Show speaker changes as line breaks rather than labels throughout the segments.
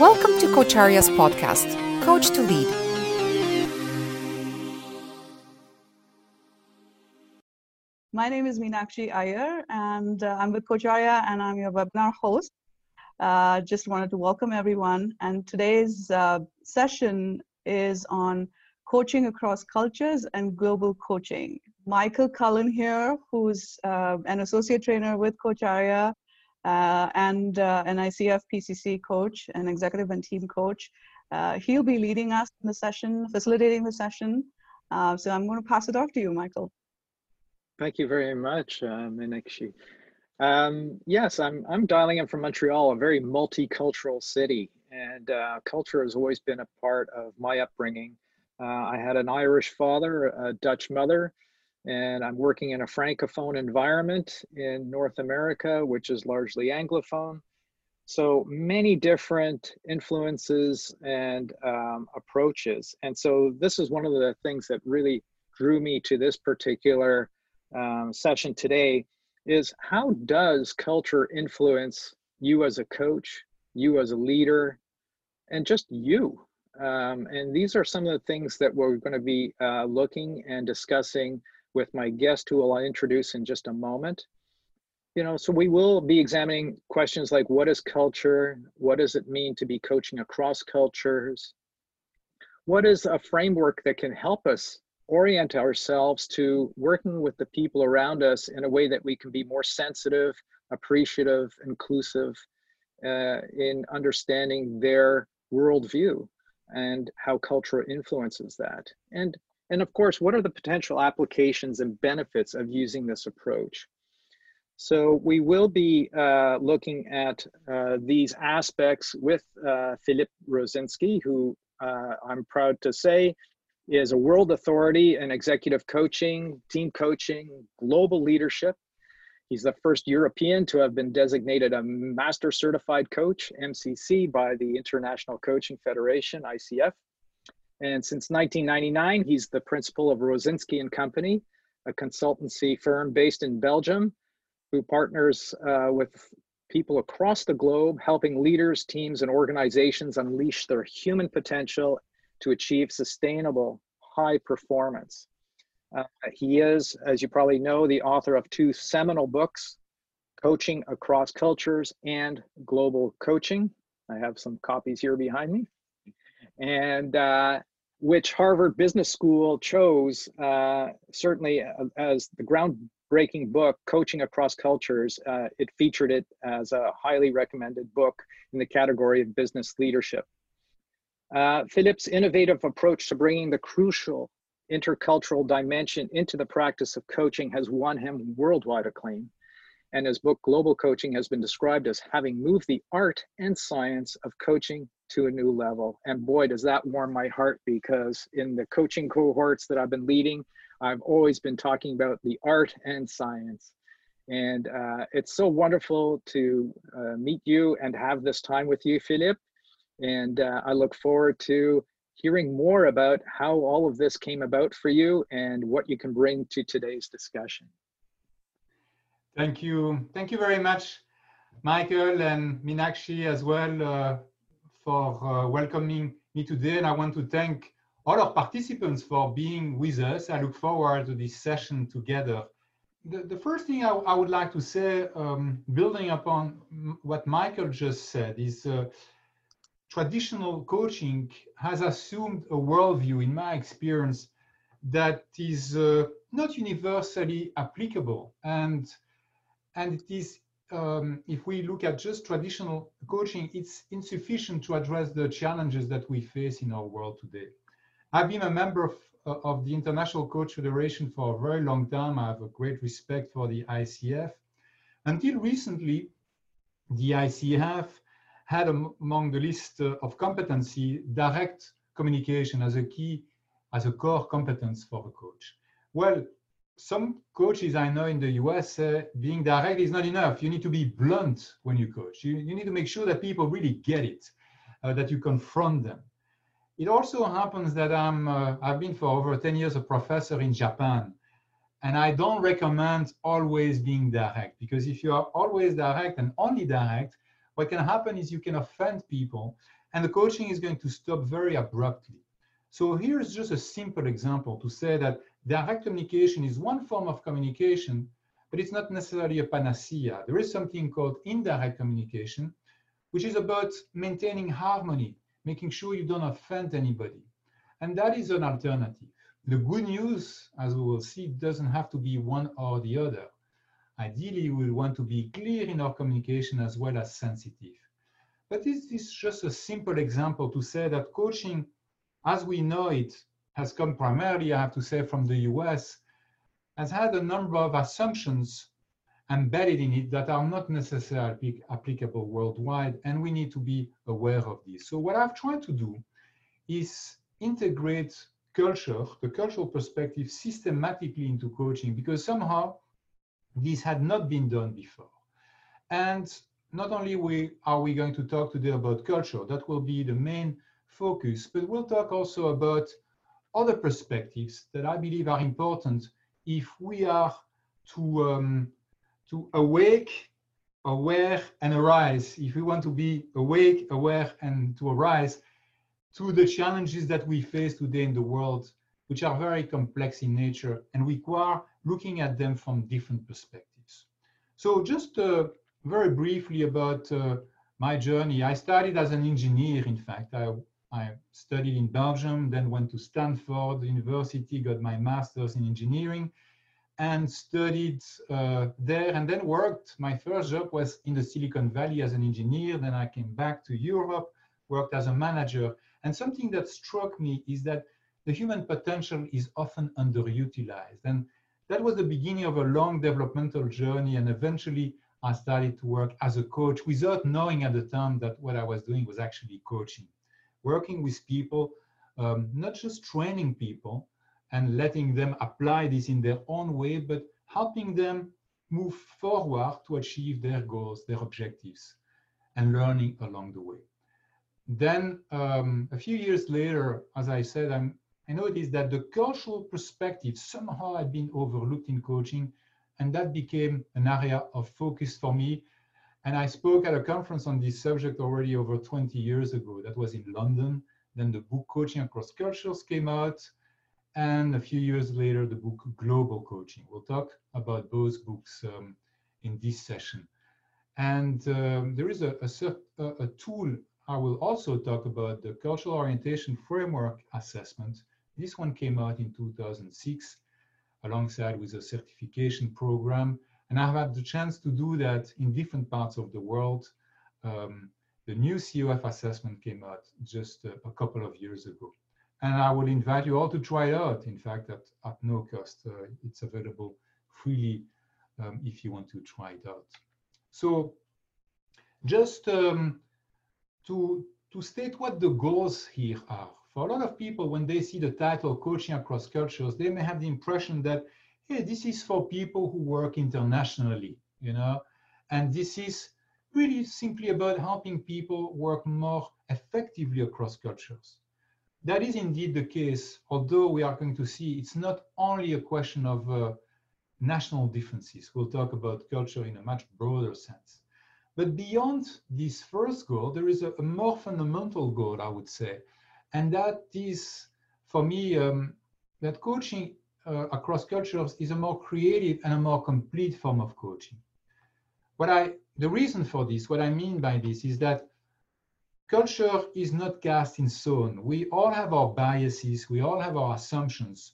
Welcome to Coacharya's podcast, Coach to Lead.
My name is Meenakshi Iyer, and uh, I'm with Coacharya, and I'm your webinar host. Uh, just wanted to welcome everyone. And today's uh, session is on coaching across cultures and global coaching. Michael Cullen here, who's uh, an associate trainer with Coacharia uh, and uh, an ICF PCC coach, an executive and team coach. Uh, he'll be leading us in the session, facilitating the session. Uh, so I'm going to pass it off to you, Michael.
Thank you very much, uh, Meenakshi. Um, yes, I'm, I'm dialing in from Montreal, a very multicultural city, and uh, culture has always been a part of my upbringing. Uh, I had an Irish father, a Dutch mother, and I'm working in a francophone environment in North America, which is largely Anglophone. So many different influences and um, approaches. And so this is one of the things that really drew me to this particular um, session today is how does culture influence you as a coach, you as a leader, and just you? Um, and these are some of the things that we're going to be uh, looking and discussing with my guest who I'll introduce in just a moment. You know, so we will be examining questions like what is culture? What does it mean to be coaching across cultures? What is a framework that can help us orient ourselves to working with the people around us in a way that we can be more sensitive, appreciative, inclusive uh, in understanding their worldview and how culture influences that. And and of course, what are the potential applications and benefits of using this approach? So we will be uh, looking at uh, these aspects with uh, Philippe Rosinski, who uh, I'm proud to say is a world authority in executive coaching, team coaching, global leadership. He's the first European to have been designated a Master Certified Coach, MCC, by the International Coaching Federation, ICF. And since 1999, he's the principal of Rosinski and Company, a consultancy firm based in Belgium, who partners uh, with people across the globe, helping leaders, teams, and organizations unleash their human potential to achieve sustainable high performance. Uh, he is, as you probably know, the author of two seminal books, Coaching Across Cultures and Global Coaching. I have some copies here behind me and uh, which Harvard Business School chose uh, certainly as the groundbreaking book, Coaching Across Cultures. Uh, it featured it as a highly recommended book in the category of business leadership. Uh, Philippe's innovative approach to bringing the crucial intercultural dimension into the practice of coaching has won him worldwide acclaim and his book Global Coaching has been described as having moved the art and science of coaching to a new level. And boy, does that warm my heart because in the coaching cohorts that I've been leading, I've always been talking about the art and science. And uh, it's so wonderful to uh, meet you and have this time with you, Philippe. And uh, I look forward to hearing more about how all of this came about for you and what you can bring to today's discussion.
Thank you. Thank you very much, Michael and Meenakshi as well uh, for uh, welcoming me today. And I want to thank all our participants for being with us. I look forward to this session together. The, the first thing I, I would like to say, um, building upon what Michael just said, is uh, traditional coaching has assumed a worldview, in my experience, that is uh, not universally applicable. And and it is um, if we look at just traditional coaching, it's insufficient to address the challenges that we face in our world today. I've been a member of, uh, of the International Coach Federation for a very long time. I have a great respect for the ICF. Until recently, the ICF had among the list uh, of competency direct communication as a key, as a core competence for a coach. Well, some coaches I know in the US uh, being direct is not enough. You need to be blunt when you coach. You, you need to make sure that people really get it, uh, that you confront them. It also happens that I'm, uh, I've been for over 10 years a professor in Japan. And I don't recommend always being direct because if you are always direct and only direct, what can happen is you can offend people and the coaching is going to stop very abruptly. So here's just a simple example to say that direct communication is one form of communication, but it's not necessarily a panacea. There is something called indirect communication, which is about maintaining harmony, making sure you don't offend anybody. And that is an alternative. The good news, as we will see, doesn't have to be one or the other. Ideally, we want to be clear in our communication as well as sensitive. But this is just a simple example to say that coaching, as we know it, has come primarily, I have to say, from the US, has had a number of assumptions embedded in it that are not necessarily applicable worldwide, and we need to be aware of this. So what I've tried to do is integrate culture, the cultural perspective, systematically into coaching, because somehow this had not been done before. And not only we, are we going to talk today about culture, that will be the main focus, but we'll talk also about other perspectives that I believe are important if we are to, um, to awake, aware, and arise, if we want to be awake, aware, and to arise to the challenges that we face today in the world, which are very complex in nature and require looking at them from different perspectives. So just uh, very briefly about uh, my journey. I started as an engineer, in fact. I, I studied in Belgium, then went to Stanford University, got my master's in engineering, and studied uh, there, and then worked. My first job was in the Silicon Valley as an engineer. Then I came back to Europe, worked as a manager. And something that struck me is that the human potential is often underutilized. And that was the beginning of a long developmental journey. And eventually, I started to work as a coach without knowing at the time that what I was doing was actually coaching, working with people, um, not just training people and letting them apply this in their own way, but helping them move forward to achieve their goals, their objectives, and learning along the way. Then um, a few years later, as I said, I'm, I noticed that the cultural perspective somehow had been overlooked in coaching, and that became an area of focus for me. And I spoke at a conference on this subject already over 20 years ago. That was in London. Then the book Coaching Across Cultures came out. And a few years later, the book Global Coaching. We'll talk about both books um, in this session. And um, there is a, a, a tool I will also talk about the Cultural Orientation Framework Assessment. This one came out in 2006 alongside with a certification program. And I've had the chance to do that in different parts of the world. Um, the new COF assessment came out just a, a, couple of years ago. And I would invite you all to try it out. In fact, at, at no cost, uh, it's available freely um, if you want to try it out. So just um, to, to state what the goals here are. For a lot of people, when they see the title Coaching Across Cultures, they may have the impression that, hey, this is for people who work internationally, you know, and this is really simply about helping people work more effectively across cultures. That is indeed the case, although we are going to see it's not only a question of uh, national differences. We'll talk about culture in a much broader sense. But beyond this first goal, there is a, a more fundamental goal, I would say, and that is, for me, um, that coaching uh, across cultures is a more creative and a more complete form of coaching. What I, the reason for this, what I mean by this, is that culture is not cast in stone. We all have our biases, we all have our assumptions.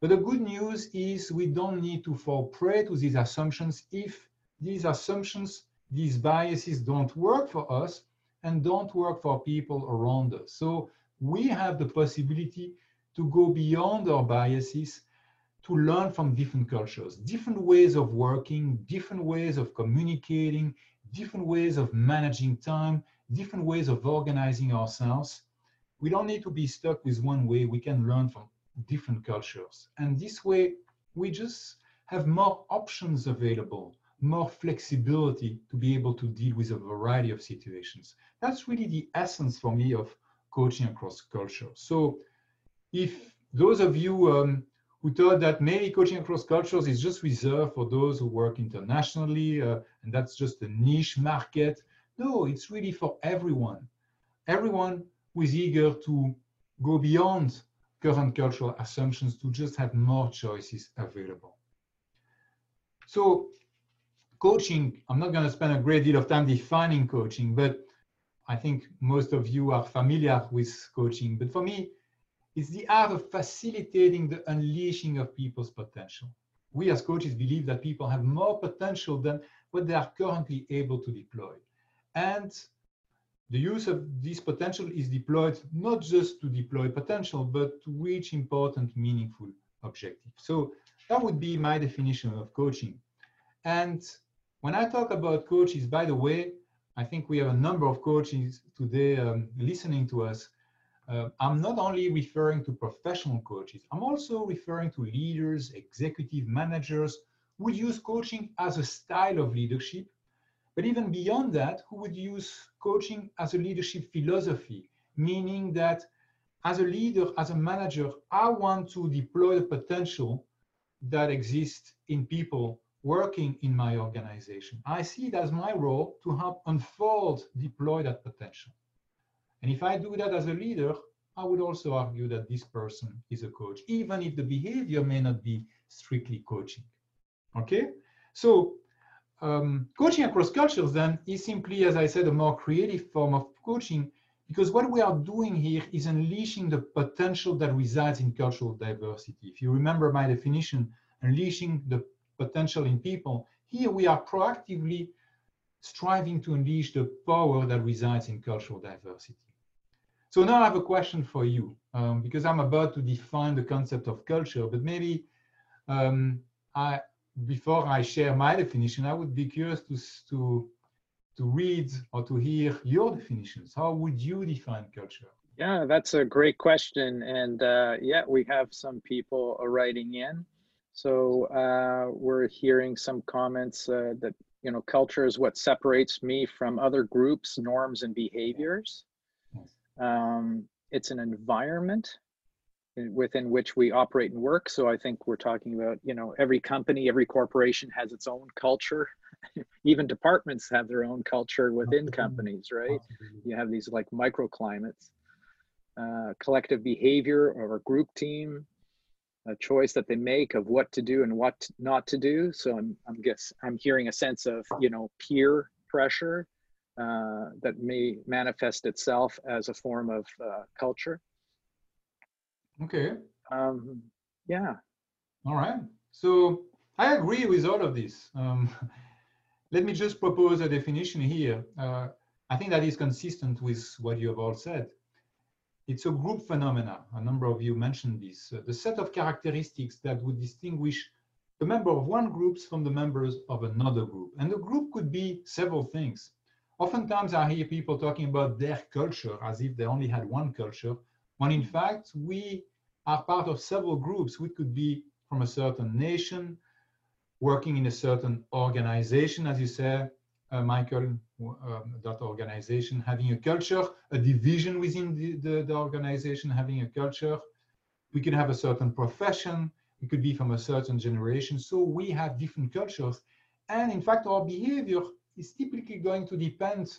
But the good news is we don't need to fall prey to these assumptions if these assumptions these biases don't work for us and don't work for people around us. So we have the possibility to go beyond our biases to learn from different cultures, different ways of working, different ways of communicating, different ways of managing time, different ways of organizing ourselves. We don't need to be stuck with one way. We can learn from different cultures. And this way, we just have more options available more flexibility to be able to deal with a variety of situations. That's really the essence for me of coaching across culture. So if those of you um, who thought that maybe coaching across cultures is just reserved for those who work internationally uh, and that's just a niche market, no, it's really for everyone. everyone who is eager to go beyond current cultural assumptions to just have more choices available. So coaching, I'm not going to spend a great deal of time defining coaching, but I think most of you are familiar with coaching. But for me, it's the art of facilitating the unleashing of people's potential. We as coaches believe that people have more potential than what they are currently able to deploy. And the use of this potential is deployed not just to deploy potential, but to reach important, meaningful objectives. So that would be my definition of coaching. And when I talk about coaches, by the way, I think we have a number of coaches today um, listening to us. Uh, I'm not only referring to professional coaches, I'm also referring to leaders, executive managers who use coaching as a style of leadership but even beyond that, who would use coaching as a leadership philosophy, meaning that as a leader, as a manager, I want to deploy the potential that exists in people working in my organization. I see it as my role to help unfold, deploy that potential. And if I do that as a leader, I would also argue that this person is a coach, even if the behavior may not be strictly coaching. Okay? So um, coaching across cultures then is simply, as I said, a more creative form of coaching because what we are doing here is unleashing the potential that resides in cultural diversity. If you remember my definition, unleashing the potential in people, here we are proactively striving to unleash the power that resides in cultural diversity. So now I have a question for you, um, because I'm about to define the concept of culture, but maybe um, I, before I share my definition, I would be curious to, to, to read or to hear your definitions. How would you define culture?
Yeah, that's a great question. And uh, yeah, we have some people writing in. So uh, we're hearing some comments uh, that, you know, culture is what separates me from other groups, norms, and behaviors. Um, it's an environment within which we operate and work. So I think we're talking about, you know, every company, every corporation has its own culture. Even departments have their own culture within companies, right? You have these like microclimates, uh, collective behavior or a group team, a choice that they make of what to do and what not to do. So I'm, I'm guess I'm hearing a sense of, you know, peer pressure uh, that may manifest itself as a form of uh, culture.
Okay.
Um, yeah.
All right. So I agree with all of this. Um, let me just propose a definition here. Uh, I think that is consistent with what you have all said. It's a group phenomena. A number of you mentioned this. Uh, the set of characteristics that would distinguish the member of one group from the members of another group. And the group could be several things. Oftentimes I hear people talking about their culture as if they only had one culture, when in fact we are part of several groups. We could be from a certain nation, working in a certain organization, as you said, uh, Michael, um, that organization having a culture, a division within the, the, the, organization having a culture. We could have a certain profession. We could be from a certain generation. So we have different cultures. And in fact, our behavior is typically going to depend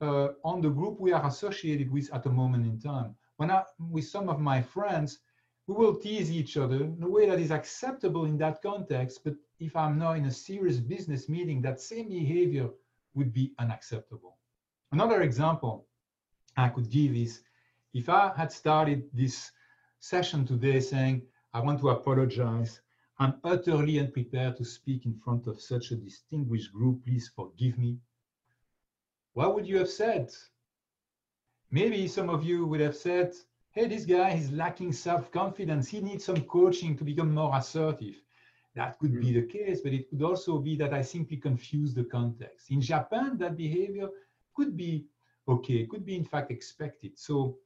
uh, on the group we are associated with at the moment in time when I, with some of my friends, we will tease each other in a way that is acceptable in that context. But if I'm now in a serious business meeting, that same behavior would be unacceptable. Another example I could give is if I had started this session today saying, I want to apologize. I'm utterly unprepared to speak in front of such a distinguished group. Please forgive me. What would you have said? maybe some of you would have said, hey, this guy is lacking self-confidence. He needs some coaching to become more assertive. That could mm. be the case, but it could also be that I simply confuse the context. In Japan, that behavior could be okay, could be in fact expected. So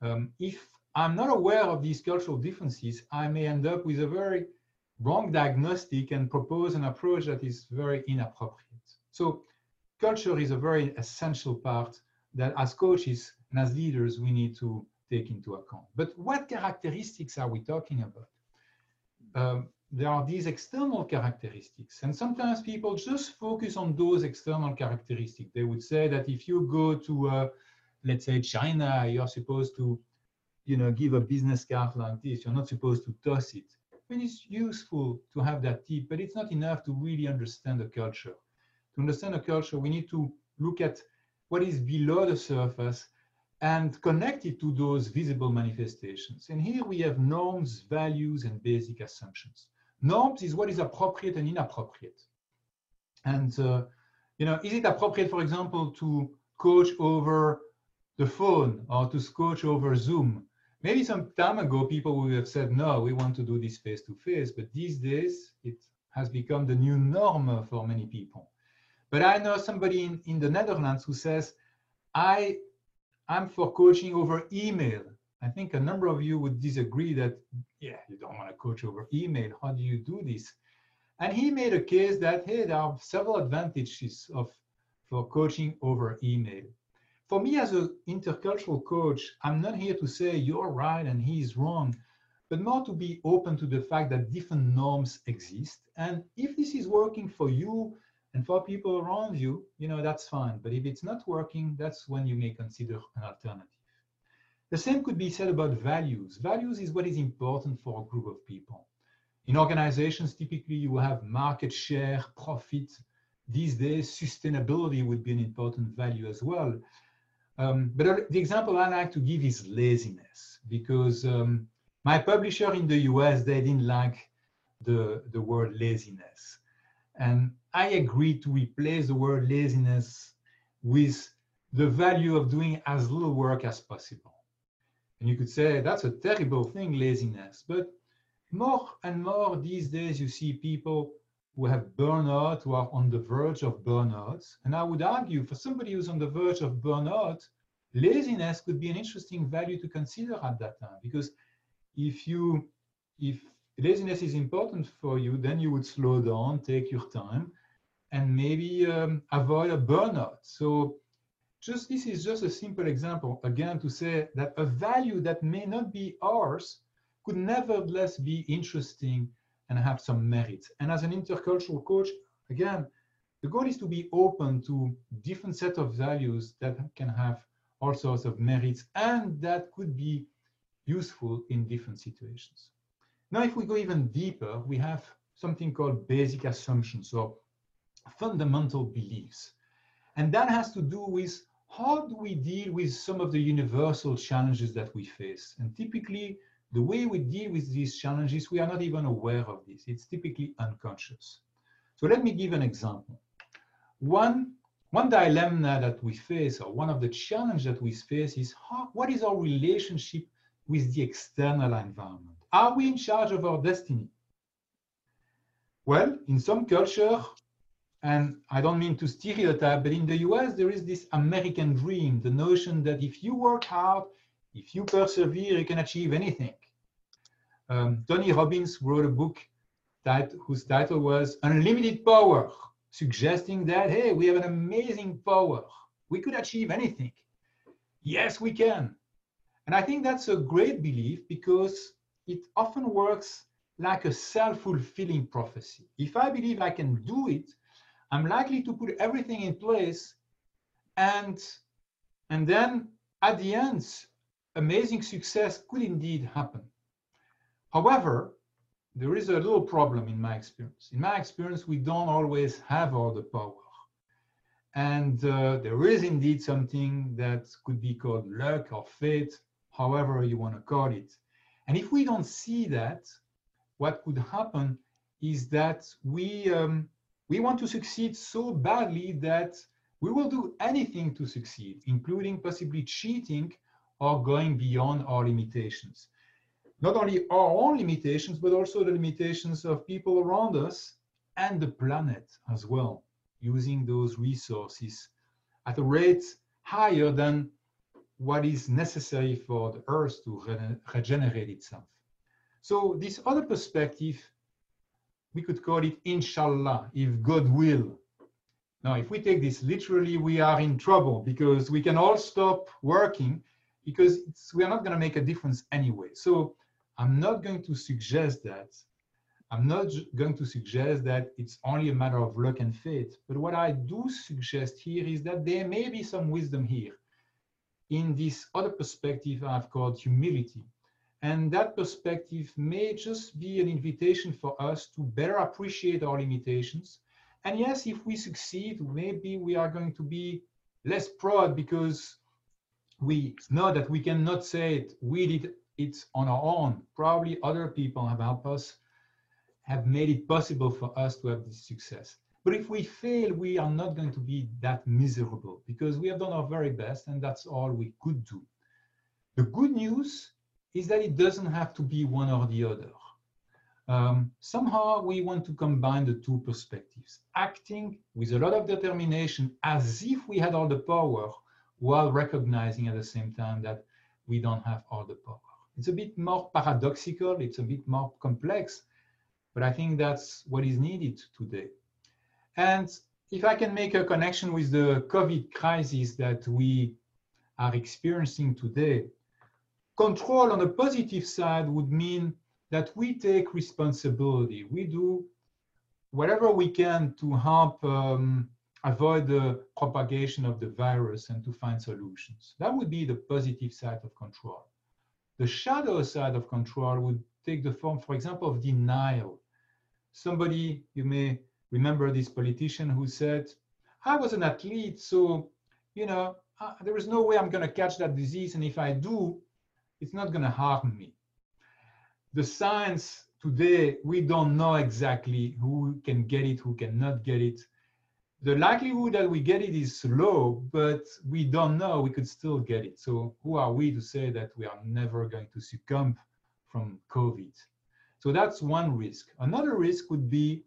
um, if I'm not aware of these cultural differences, I may end up with a very wrong diagnostic and propose an approach that is very inappropriate. So culture is a very essential part that as coaches and as leaders, we need to take into account. But what characteristics are we talking about? Um, there are these external characteristics, and sometimes people just focus on those external characteristics. They would say that if you go to a let's say China, you're supposed to, you know, give a business card like this. You're not supposed to toss it. Mean, it's useful to have that tip, but it's not enough to really understand the culture. To understand the culture, we need to look at what is below the surface and connect it to those visible manifestations. And here we have norms, values, and basic assumptions. Norms is what is appropriate and inappropriate. And, uh, you know, is it appropriate, for example, to coach over the phone or to coach over Zoom? Maybe some time ago, people would have said, no, we want to do this face to face. But these days, it has become the new norm for many people. But I know somebody in, in the Netherlands who says, I, I'm for coaching over email. I think a number of you would disagree that, yeah, you don't want to coach over email. How do you do this? And he made a case that, hey, there are several advantages of for coaching over email. For me as an intercultural coach, I'm not here to say you're right and he's wrong, but more to be open to the fact that different norms exist. And if this is working for you and for people around you, you know, that's fine. But if it's not working, that's when you may consider an alternative. The same could be said about values. Values is what is important for a group of people. In organizations, typically you have market share, profit. These days, sustainability would be an important value as well. Um, but the example I like to give is laziness, because um, my publisher in the US, they didn't like the, the word laziness. And I agreed to replace the word laziness with the value of doing as little work as possible. And you could say that's a terrible thing, laziness. But more and more these days, you see people who have burnout, who are on the verge of burnout. And I would argue for somebody who's on the verge of burnout, laziness could be an interesting value to consider at that time. Because if you, if laziness is important for you, then you would slow down, take your time, and maybe um, avoid a burnout. So just this is just a simple example, again, to say that a value that may not be ours could nevertheless be interesting and have some merit. And as an intercultural coach, again, the goal is to be open to different set of values that can have all sorts of merits and that could be useful in different situations. Now, if we go even deeper, we have something called basic assumptions or fundamental beliefs. And that has to do with how do we deal with some of the universal challenges that we face? And typically, the way we deal with these challenges, we are not even aware of this. It's typically unconscious. So let me give an example. One, one dilemma that we face, or one of the challenges that we face is how, what is our relationship with the external environment? Are we in charge of our destiny? Well, in some culture, and I don't mean to stereotype, but in the US, there is this American dream, the notion that if you work hard, if you persevere, you can achieve anything. Um, Tony Robbins wrote a book that, whose title was Unlimited Power, suggesting that, hey, we have an amazing power. We could achieve anything. Yes, we can. And I think that's a great belief because it often works like a self-fulfilling prophecy. If I believe I can do it, I'm likely to put everything in place and, and then at the end, amazing success could indeed happen. However, there is a little problem in my experience. In my experience, we don't always have all the power. And uh, there is indeed something that could be called luck or fate, however you want to call it. And if we don't see that, what could happen is that we, um, we want to succeed so badly that we will do anything to succeed, including possibly cheating or going beyond our limitations not only our own limitations, but also the limitations of people around us and the planet as well, using those resources at a rate higher than what is necessary for the Earth to re regenerate itself. So this other perspective, we could call it inshallah, if God will. Now, if we take this literally, we are in trouble because we can all stop working because we are not going to make a difference anyway. So I'm not going to suggest that. I'm not going to suggest that it's only a matter of luck and fate. But what I do suggest here is that there may be some wisdom here. in this other perspective I've called humility. And that perspective may just be an invitation for us to better appreciate our limitations. And yes, if we succeed, maybe we are going to be less proud because we know that we cannot say it, we did it on our own. Probably other people have helped us, have made it possible for us to have this success. But if we fail, we are not going to be that miserable because we have done our very best and that's all we could do. The good news is that it doesn't have to be one or the other. Um, somehow we want to combine the two perspectives, acting with a lot of determination as if we had all the power while recognizing at the same time that we don't have all the power. It's a bit more paradoxical, it's a bit more complex, but I think that's what is needed today. And if I can make a connection with the COVID crisis that we are experiencing today, control on the positive side would mean that we take responsibility. We do whatever we can to help um, avoid the propagation of the virus and to find solutions. That would be the positive side of control. The shadow side of control would take the form, for example, of denial. Somebody, you may remember this politician who said, I was an athlete, so, you know, there is no way I'm going to catch that disease. And if I do, it's not going to harm me. The science today, we don't know exactly who can get it, who cannot get it. The likelihood that we get it is low, but we don't know, we could still get it. So who are we to say that we are never going to succumb from COVID? So that's one risk. Another risk would be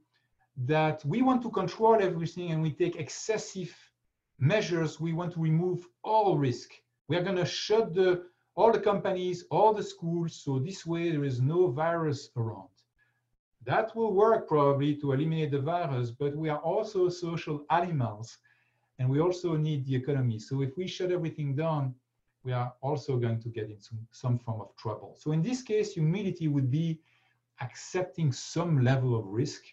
that we want to control everything and we take excessive measures. We want to remove all risk. We are going to shut the all the companies, all the schools, so this way there is no virus around. That will work probably to eliminate the virus, but we are also social animals and we also need the economy. So if we shut everything down, we are also going to get into some form of trouble. So in this case, humility would be accepting some level of risk.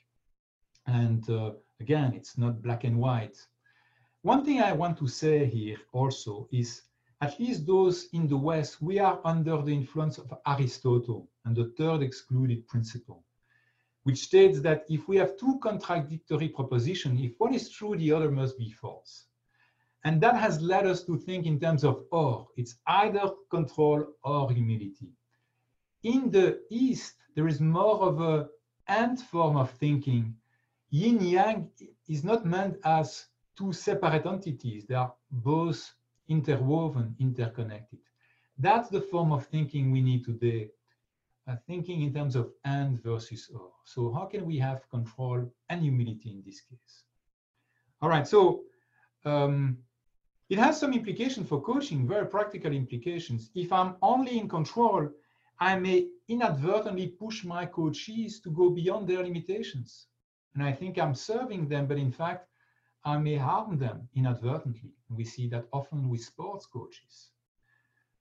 And uh, again, it's not black and white. One thing I want to say here also is at least those in the West, we are under the influence of Aristotle and the third excluded principle, which states that if we have two contradictory propositions, if one is true, the other must be false. And that has led us to think in terms of or. It's either control or humility. In the East, there is more of a and form of thinking. Yin Yang is not meant as two separate entities. They are both interwoven, interconnected. That's the form of thinking we need today, uh, thinking in terms of and versus or. So how can we have control and humility in this case? All right, so um, it has some implication for coaching, very practical implications. If I'm only in control, I may inadvertently push my coaches to go beyond their limitations. And I think I'm serving them, but in fact, I may harm them inadvertently. We see that often with sports coaches.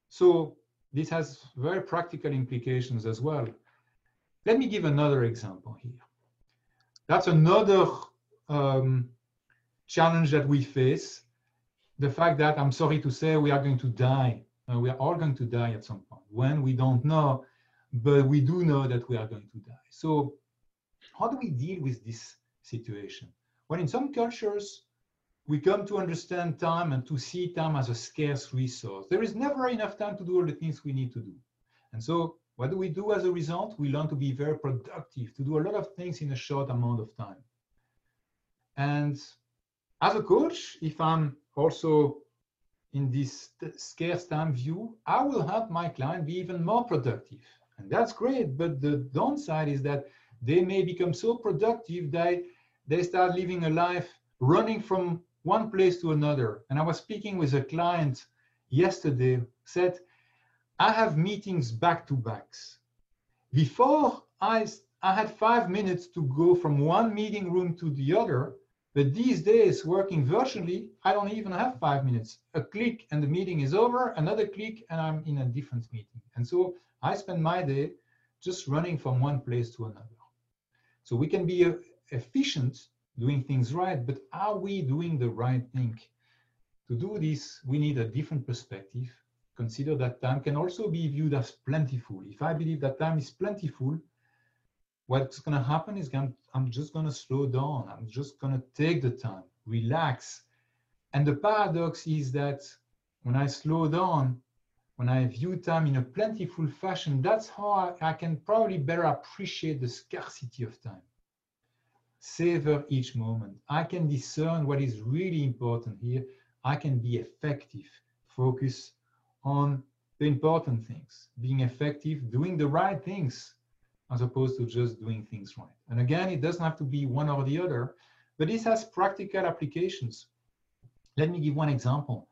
So this has very practical implications as well. Let me give another example here. That's another um, challenge that we face. The fact that I'm sorry to say we are going to die. Uh, we are all going to die at some point. When we don't know, but we do know that we are going to die. So how do we deal with this situation? Well, in some cultures, we come to understand time and to see time as a scarce resource. There is never enough time to do all the things we need to do. And so what do we do as a result? We learn to be very productive, to do a lot of things in a short amount of time. And as a coach, if I'm also in this scarce time view, I will help my client be even more productive. And that's great. But the downside is that they may become so productive that they start living a life running from one place to another. And I was speaking with a client yesterday, said, I have meetings back to backs. Before I, I had five minutes to go from one meeting room to the other, but these days working virtually, I don't even have five minutes. A click and the meeting is over, another click and I'm in a different meeting. And so I spend my day just running from one place to another. So we can be uh, efficient doing things right, but are we doing the right thing To do this, we need a different perspective. Consider that time can also be viewed as plentiful. If I believe that time is plentiful, what's going to happen is I'm just going to slow down. I'm just going to take the time, relax. And the paradox is that when I slow down, when I view time in a plentiful fashion, that's how I, I can probably better appreciate the scarcity of time. Savor each moment. I can discern what is really important here. I can be effective, focus on the important things, being effective, doing the right things, as opposed to just doing things right. And again, it doesn't have to be one or the other, but this has practical applications. Let me give one example.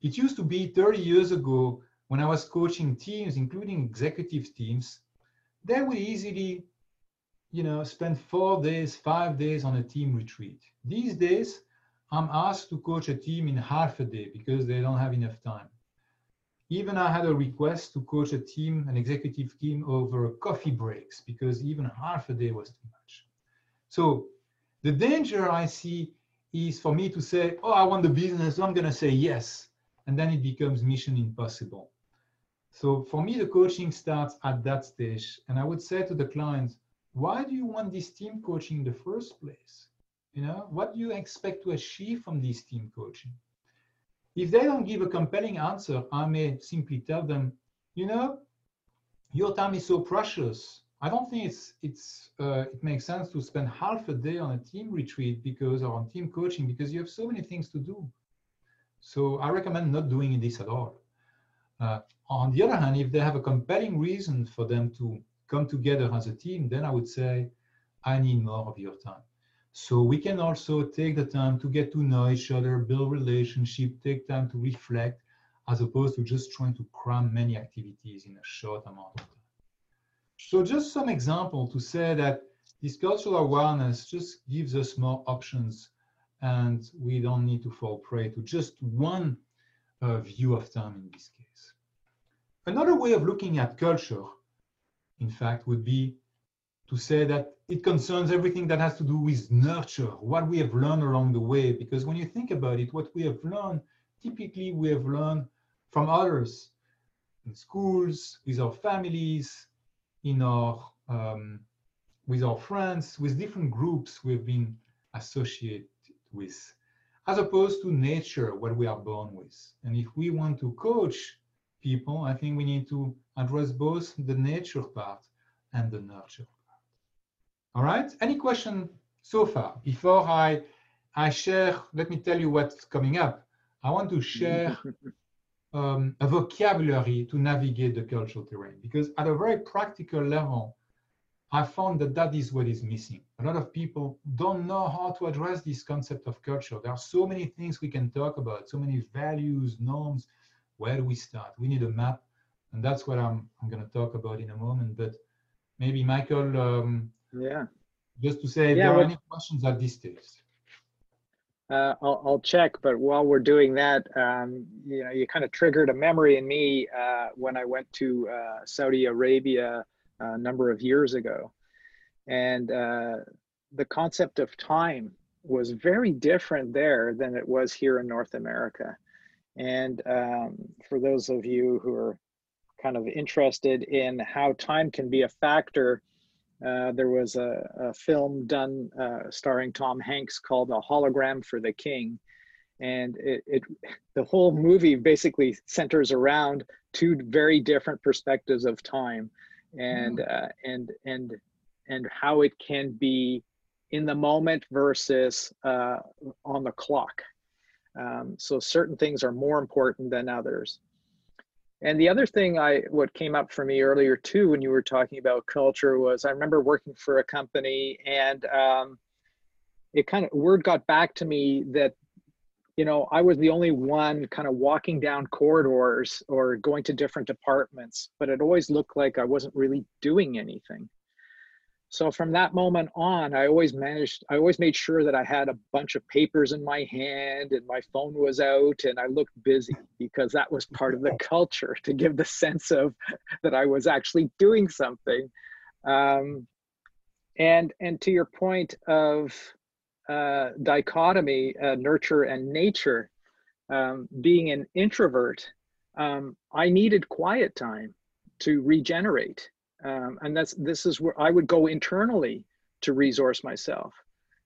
It used to be 30 years ago when I was coaching teams, including executive teams, they would easily, you know, spend four days, five days on a team retreat. These days, I'm asked to coach a team in half a day because they don't have enough time. Even I had a request to coach a team, an executive team, over coffee breaks because even half a day was too much. So the danger I see is for me to say, oh, I want the business, so I'm going to say yes. And then it becomes mission impossible. So for me, the coaching starts at that stage. And I would say to the client, why do you want this team coaching in the first place? You know, what do you expect to achieve from this team coaching? If they don't give a compelling answer, I may simply tell them, you know, your time is so precious. I don't think it's it's uh, it makes sense to spend half a day on a team retreat because or on team coaching because you have so many things to do. So I recommend not doing this at all. Uh, on the other hand, if they have a compelling reason for them to come together as a team, then I would say, I need more of your time. So we can also take the time to get to know each other, build relationship, take time to reflect, as opposed to just trying to cram many activities in a short amount of time. So just some example to say that this cultural awareness just gives us more options and we don't need to fall prey to just one uh, view of time in this case. Another way of looking at culture, in fact, would be to say that it concerns everything that has to do with nurture, what we have learned along the way. Because when you think about it, what we have learned, typically we have learned from others in schools, with our families, in our um, with our friends, with different groups we've been associated with as opposed to nature, what we are born with. And if we want to coach people, I think we need to address both the nature part and the nurture part. All right, any question so far? Before I, I share, let me tell you what's coming up. I want to share um, a vocabulary to navigate the cultural terrain because at a very practical level, I found that that is what is missing. A lot of people don't know how to address this concept of culture. There are so many things we can talk about, so many values, norms. Where do we start? We need a map, and that's what I'm I'm going to talk about in a moment. But maybe Michael, um,
yeah,
just to say, if yeah, there are any questions at this stage.
Uh, I'll, I'll, check, but while we're doing that, um, you know, you kind of triggered a memory in me uh, when I went to uh, Saudi Arabia a number of years ago. And uh, the concept of time was very different there than it was here in North America. And um, for those of you who are kind of interested in how time can be a factor, uh, there was a, a film done uh, starring Tom Hanks called A Hologram for the King. And it, it, the whole movie basically centers around two very different perspectives of time and mm. uh, and and and how it can be in the moment versus uh, on the clock. Um, so certain things are more important than others. And the other thing I what came up for me earlier too when you were talking about culture was I remember working for a company and um, it kind of word got back to me that you know, I was the only one kind of walking down corridors or going to different departments, but it always looked like I wasn't really doing anything. So from that moment on, I always managed, I always made sure that I had a bunch of papers in my hand and my phone was out and I looked busy because that was part of the culture to give the sense of that I was actually doing something. Um, and, and to your point of uh, dichotomy, uh, nurture and nature, um, being an introvert, um, I needed quiet time to regenerate. Um, and that's this is where I would go internally to resource myself.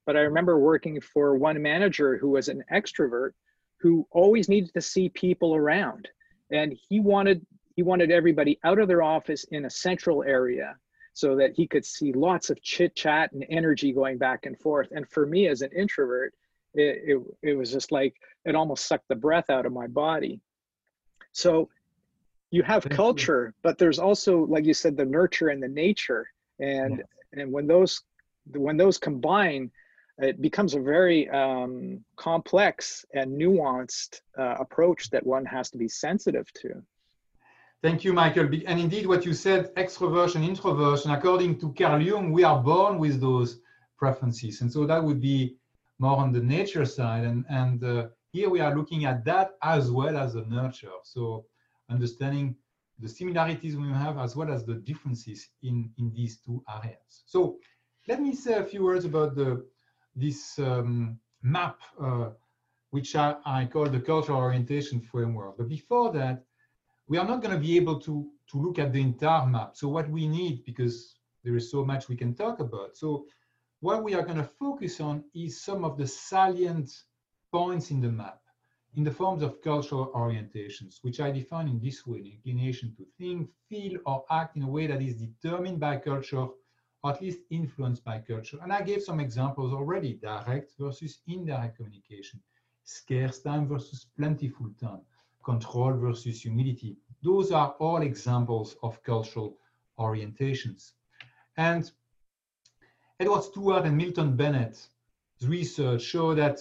But I remember working for one manager who was an extrovert who always needed to see people around. And he wanted he wanted everybody out of their office in a central area so that he could see lots of chit chat and energy going back and forth. And for me as an introvert, it, it, it was just like it almost sucked the breath out of my body. So you have
Thank you.
culture, but there's also, like you said, the nurture and the nature. And
Yes.
and when those when those combine, it becomes a very um, complex and nuanced uh, approach that one has to be sensitive to.
Thank you, Michael. And indeed, what you said, extroversion, introversion, according to Carl Jung, we are born with those preferences. And so that would be more on the nature side. And, and uh, here we are looking at that as well as the nurture. So understanding the similarities we have as well as the differences in, in these two areas. So let me say a few words about the, this um, map, uh, which I, I call the cultural orientation framework. But before that, we are not going to be able to, to look at the entire map. So what we need, because there is so much we can talk about. So what we are going to focus on is some of the salient points in the map in the forms of cultural orientations, which I define in this way, the inclination to think, feel, or act in a way that is determined by culture, or at least influenced by culture. And I gave some examples already, direct versus indirect communication, scarce time versus plentiful time, control versus humility. Those are all examples of cultural orientations. And Edward Stewart and Milton Bennett's research show that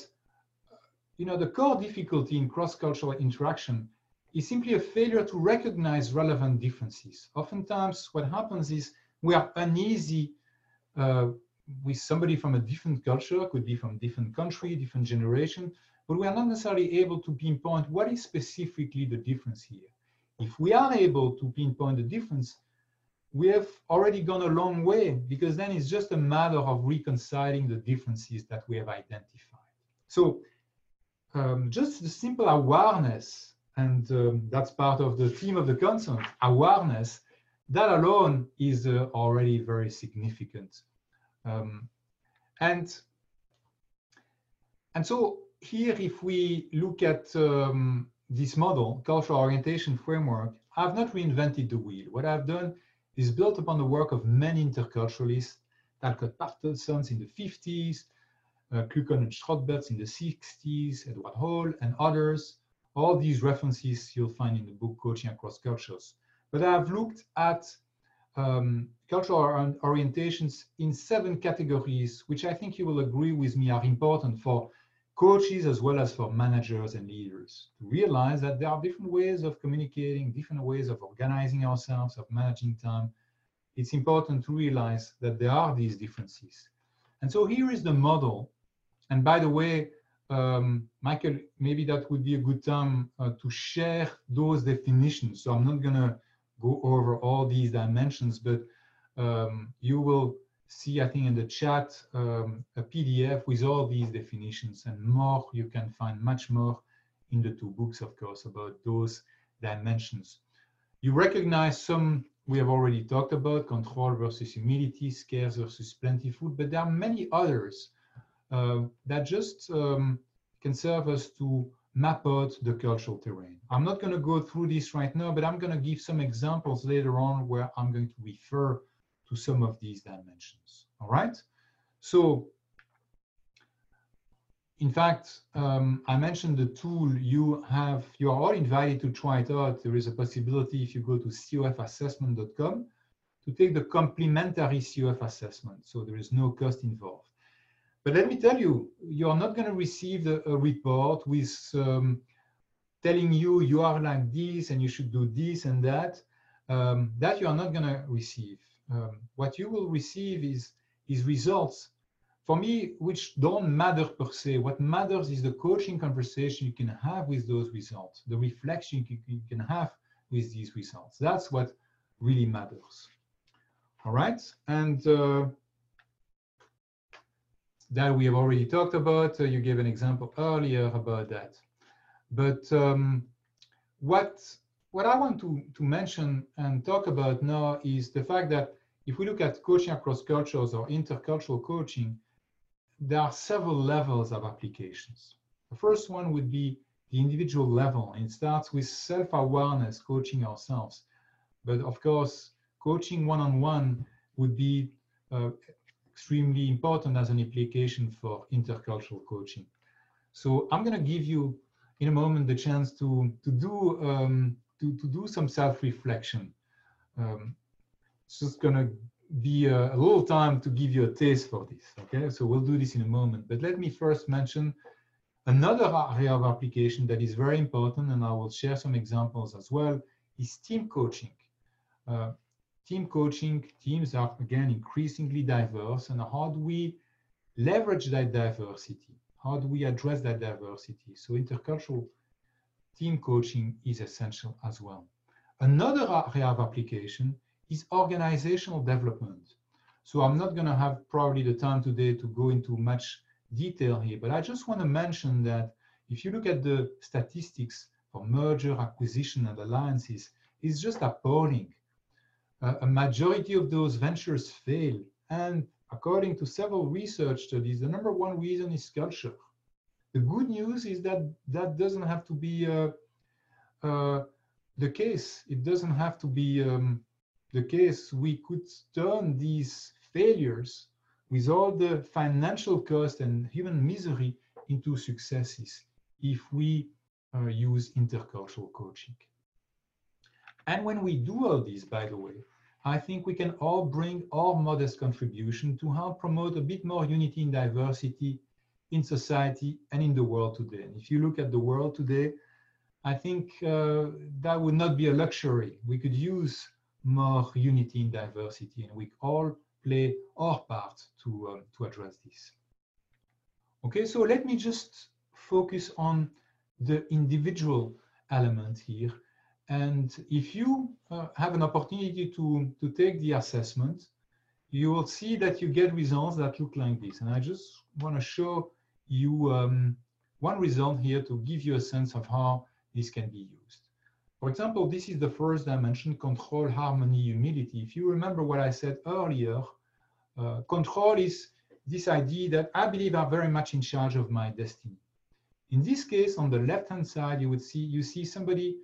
you know, the core difficulty in cross-cultural interaction is simply a failure to recognize relevant differences. Oftentimes, what happens is we are uneasy uh, with somebody from a different culture, could be from different country, different generation, but we are not necessarily able to pinpoint what is specifically the difference here. If we are able to pinpoint the difference, we have already gone a long way because then it's just a matter of reconciling the differences that we have identified. So um, just the simple awareness, and um, that's part of the theme of the conference, awareness, that alone is uh, already very significant. Um, and, and so here, if we look at um, this model, cultural orientation framework, I've not reinvented the wheel. What I've done is built upon the work of many interculturalists, Talcott Parsons in the 50s, uh, Kluckhohn and Strodtbeck in the 60s, Edward Hall and others. All these references you'll find in the book Coaching Across Cultures. But I've looked at um, cultural orientations in seven categories, which I think you will agree with me are important for coaches as well as for managers and leaders to realize that there are different ways of communicating, different ways of organizing ourselves, of managing time. It's important to realize that there are these differences. And so here is the model. And by the way, um, Michael, maybe that would be a good time uh, to share those definitions. So I'm not going to go over all these dimensions, but um, you will see, I think, in the chat um, a PDF with all these definitions and more. You can find much more in the two books, of course, about those dimensions. You recognize some we have already talked about control versus humility, scarce versus plentiful, but there are many others that just um, can serve us to map out the cultural terrain. I'm not going to go through this right now, but I'm going to give some examples later on where I'm going to refer to some of these dimensions. All right. So, in fact, um, I mentioned the tool you have, you are all invited to try it out. There is a possibility if you go to cofassessment.com to take the complimentary COF assessment. So there is no cost involved. But let me tell you, you're not going to receive a, a report with um, telling you you are like this and you should do this and that. Um, that you are not going to receive. Um, what you will receive is, is results for me, which don't matter per se. What matters is the coaching conversation you can have with those results, the reflection you can have with these results. That's what really matters. All right. And uh, that we have already talked about. Uh, you gave an example earlier about that. But um, what what I want to, to mention and talk about now is the fact that if we look at coaching across cultures or intercultural coaching, there are several levels of applications. The first one would be the individual level. It starts with self-awareness, coaching ourselves. But of course, coaching one-on-one would be uh, extremely important as an application for intercultural coaching. So I'm going to give you in a moment the chance to to do um, to, to do some self-reflection. Um, it's just going to be a, a, little time to give you a taste for this. Okay, so we'll do this in a moment. But let me first mention another area of application that is very important, and I will share some examples as well, is team coaching. Uh, team coaching, teams are again increasingly diverse, and how do we leverage that diversity? How do we address that diversity? So intercultural team coaching is essential as well. Another area of application is organizational development. So I'm not going to have probably the time today to go into much detail here, but I just want to mention that if you look at the statistics for merger, acquisition, and alliances, it's just appalling. A majority of those ventures fail. And according to several research studies, the number one reason is culture. The good news is that that doesn't have to be uh, uh, the case. It doesn't have to be um, the case. We could turn these failures with all the financial cost and human misery into successes if we uh, use intercultural coaching. And when we do all this, by the way, I think we can all bring our modest contribution to help promote a bit more unity and diversity in society and in the world today. And if you look at the world today, I think uh, that would not be a luxury. We could use more unity and diversity, and we all play our part to, um, to address this. Okay, so let me just focus on the individual element here. And if you uh, have an opportunity to, to take the assessment, you will see that you get results that look like this. And I just want to show you um, one result here to give you a sense of how this can be used. For example, this is the first dimension, control, harmony, humility. If you remember what I said earlier, uh, control is this idea that I believe I'm very much in charge of my destiny. In this case, on the left-hand side, you would see you see somebody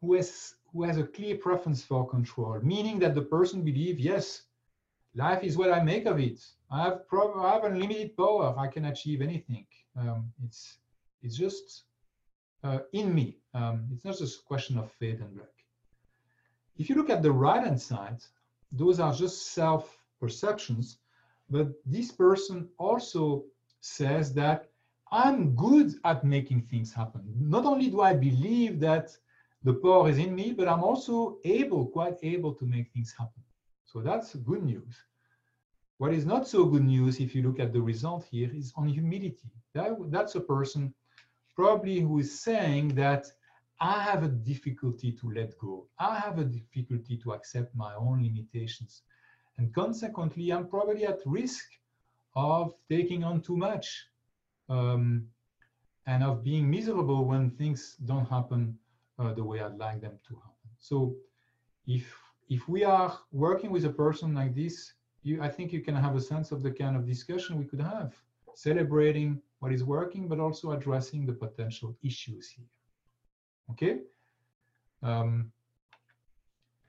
who has who has a clear preference for control, meaning that the person believes, yes, life is what I make of it. I have I have unlimited power. I can achieve anything. Um, it's it's just uh, in me. Um, it's not just a question of fate and luck. If you look at the right hand side, those are just self perceptions, but this person also says that I'm good at making things happen. Not only do I believe that the power is in me, but I'm also able, quite able to make things happen. So that's good news. What is not so good news, if you look at the result here, is on humility. That, that's a person probably who is saying that I have a difficulty to let go. I have a difficulty to accept my own limitations. And consequently, I'm probably at risk of taking on too much um, and of being miserable when things don't happen uh, the way I'd like them to happen. So if if we are working with a person like this, you, I think you can have a sense of the kind of discussion we could have, celebrating what is working, but also addressing the potential issues here. Okay. Um,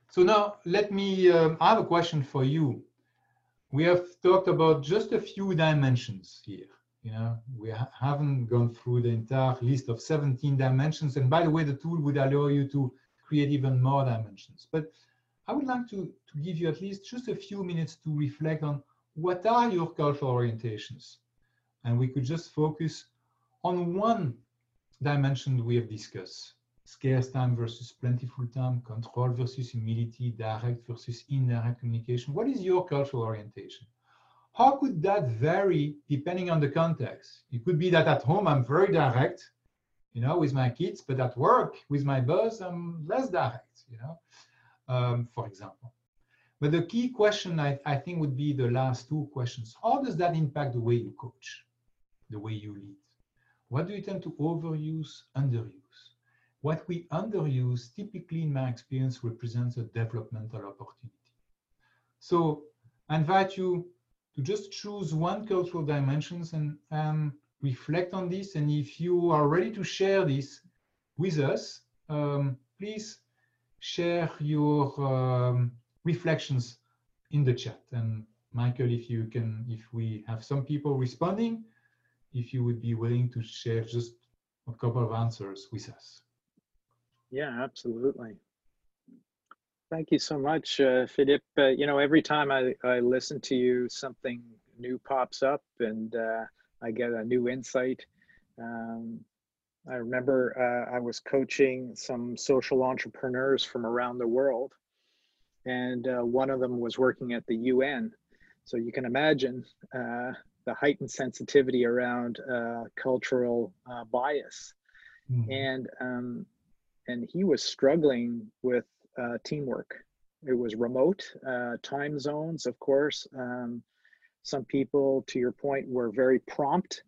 so now let me, um, I have a question for you. We have talked about just a few dimensions here. You know, we ha haven't gone through the entire list of 17 dimensions. And by the way, the tool would allow you to create even more dimensions. But I would like to, to give you at least just a few minutes to reflect on what are your cultural orientations? And we could just focus on one dimension we have discussed scarce time versus plentiful time, control versus humility, direct versus indirect communication. What is your cultural orientation? How could that vary depending on the context? It could be that at home I'm very direct, you know, with my kids, but at work with my boss I'm less direct, you know, um, for example. But the key question I, I think would be the last two questions. How does that impact the way you coach, the way you lead? What do you tend to overuse, underuse? What we underuse, typically in my experience, represents a developmental opportunity. So I invite you to just choose one cultural dimensions and um, reflect on this. And if you are ready to share this with us, um, please share your um, reflections in the chat. And Michael, if you can, if we have some people responding, if you would be willing to share just a couple of answers with us.
Yeah, absolutely. Thank you so much, uh, Philippe. Uh, you know, every time I, I listen to you, something new pops up and uh, I get a new insight. Um, I remember uh, I was coaching some social entrepreneurs from around the world, and uh, one of them was working at the UN. So you can imagine uh, the heightened sensitivity around uh, cultural uh, bias, mm-hmm. and um, and he was struggling with uh, teamwork. It was remote uh, time zones, of course. Um, some people, to your point, were very prompt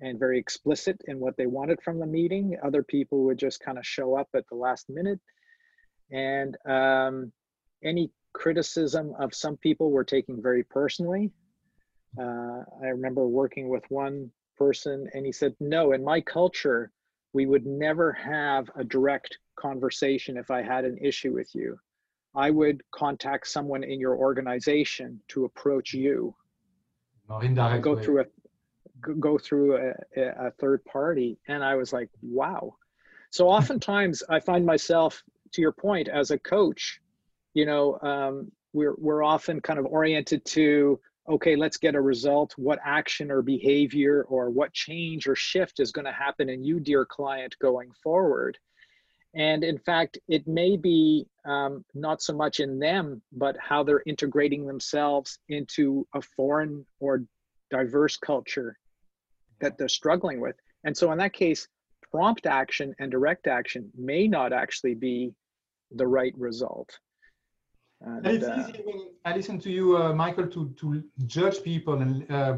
and very explicit in what they wanted from the meeting. Other people would just kind of show up at the last minute. And um, any criticism of some people were taking very personally. Uh, I remember working with one person and he said, No, in my culture, we would never have a direct conversation if I had an issue with you. I would contact someone in your organization to approach you. Go through a go through a, a third party and i was like wow so oftentimes i find myself to your point as a coach you know um, we're we're often kind of oriented to okay let's get a result what action or behavior or what change or shift is going to happen in you dear client going forward and in fact it may be um, not so much in them but how they're integrating themselves into a foreign or diverse culture that they're struggling with. And so in that case, prompt action and direct action may not actually be the right result.
And, and it's uh, easy when I listen to you, uh, Michael, to, to judge people and uh,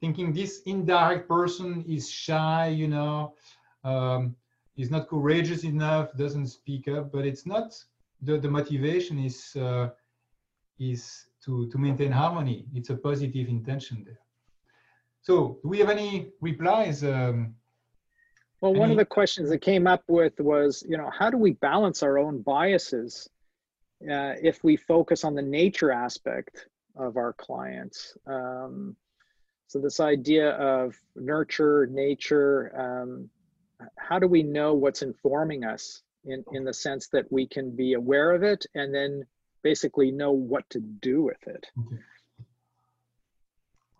thinking this indirect person is shy, you know, um, is not courageous enough, doesn't speak up, but it's not the, the motivation is uh, is to, to maintain harmony. It's a positive intention there. So do we have any replies? Um,
well, any... one of the questions that came up with was, you know, how do we balance our own biases uh, if we focus on the nature aspect of our clients? Um, so this idea of nurture, nature, um, how do we know what's informing us in, in the sense that we can be aware of it and then basically know what to do with it? Okay.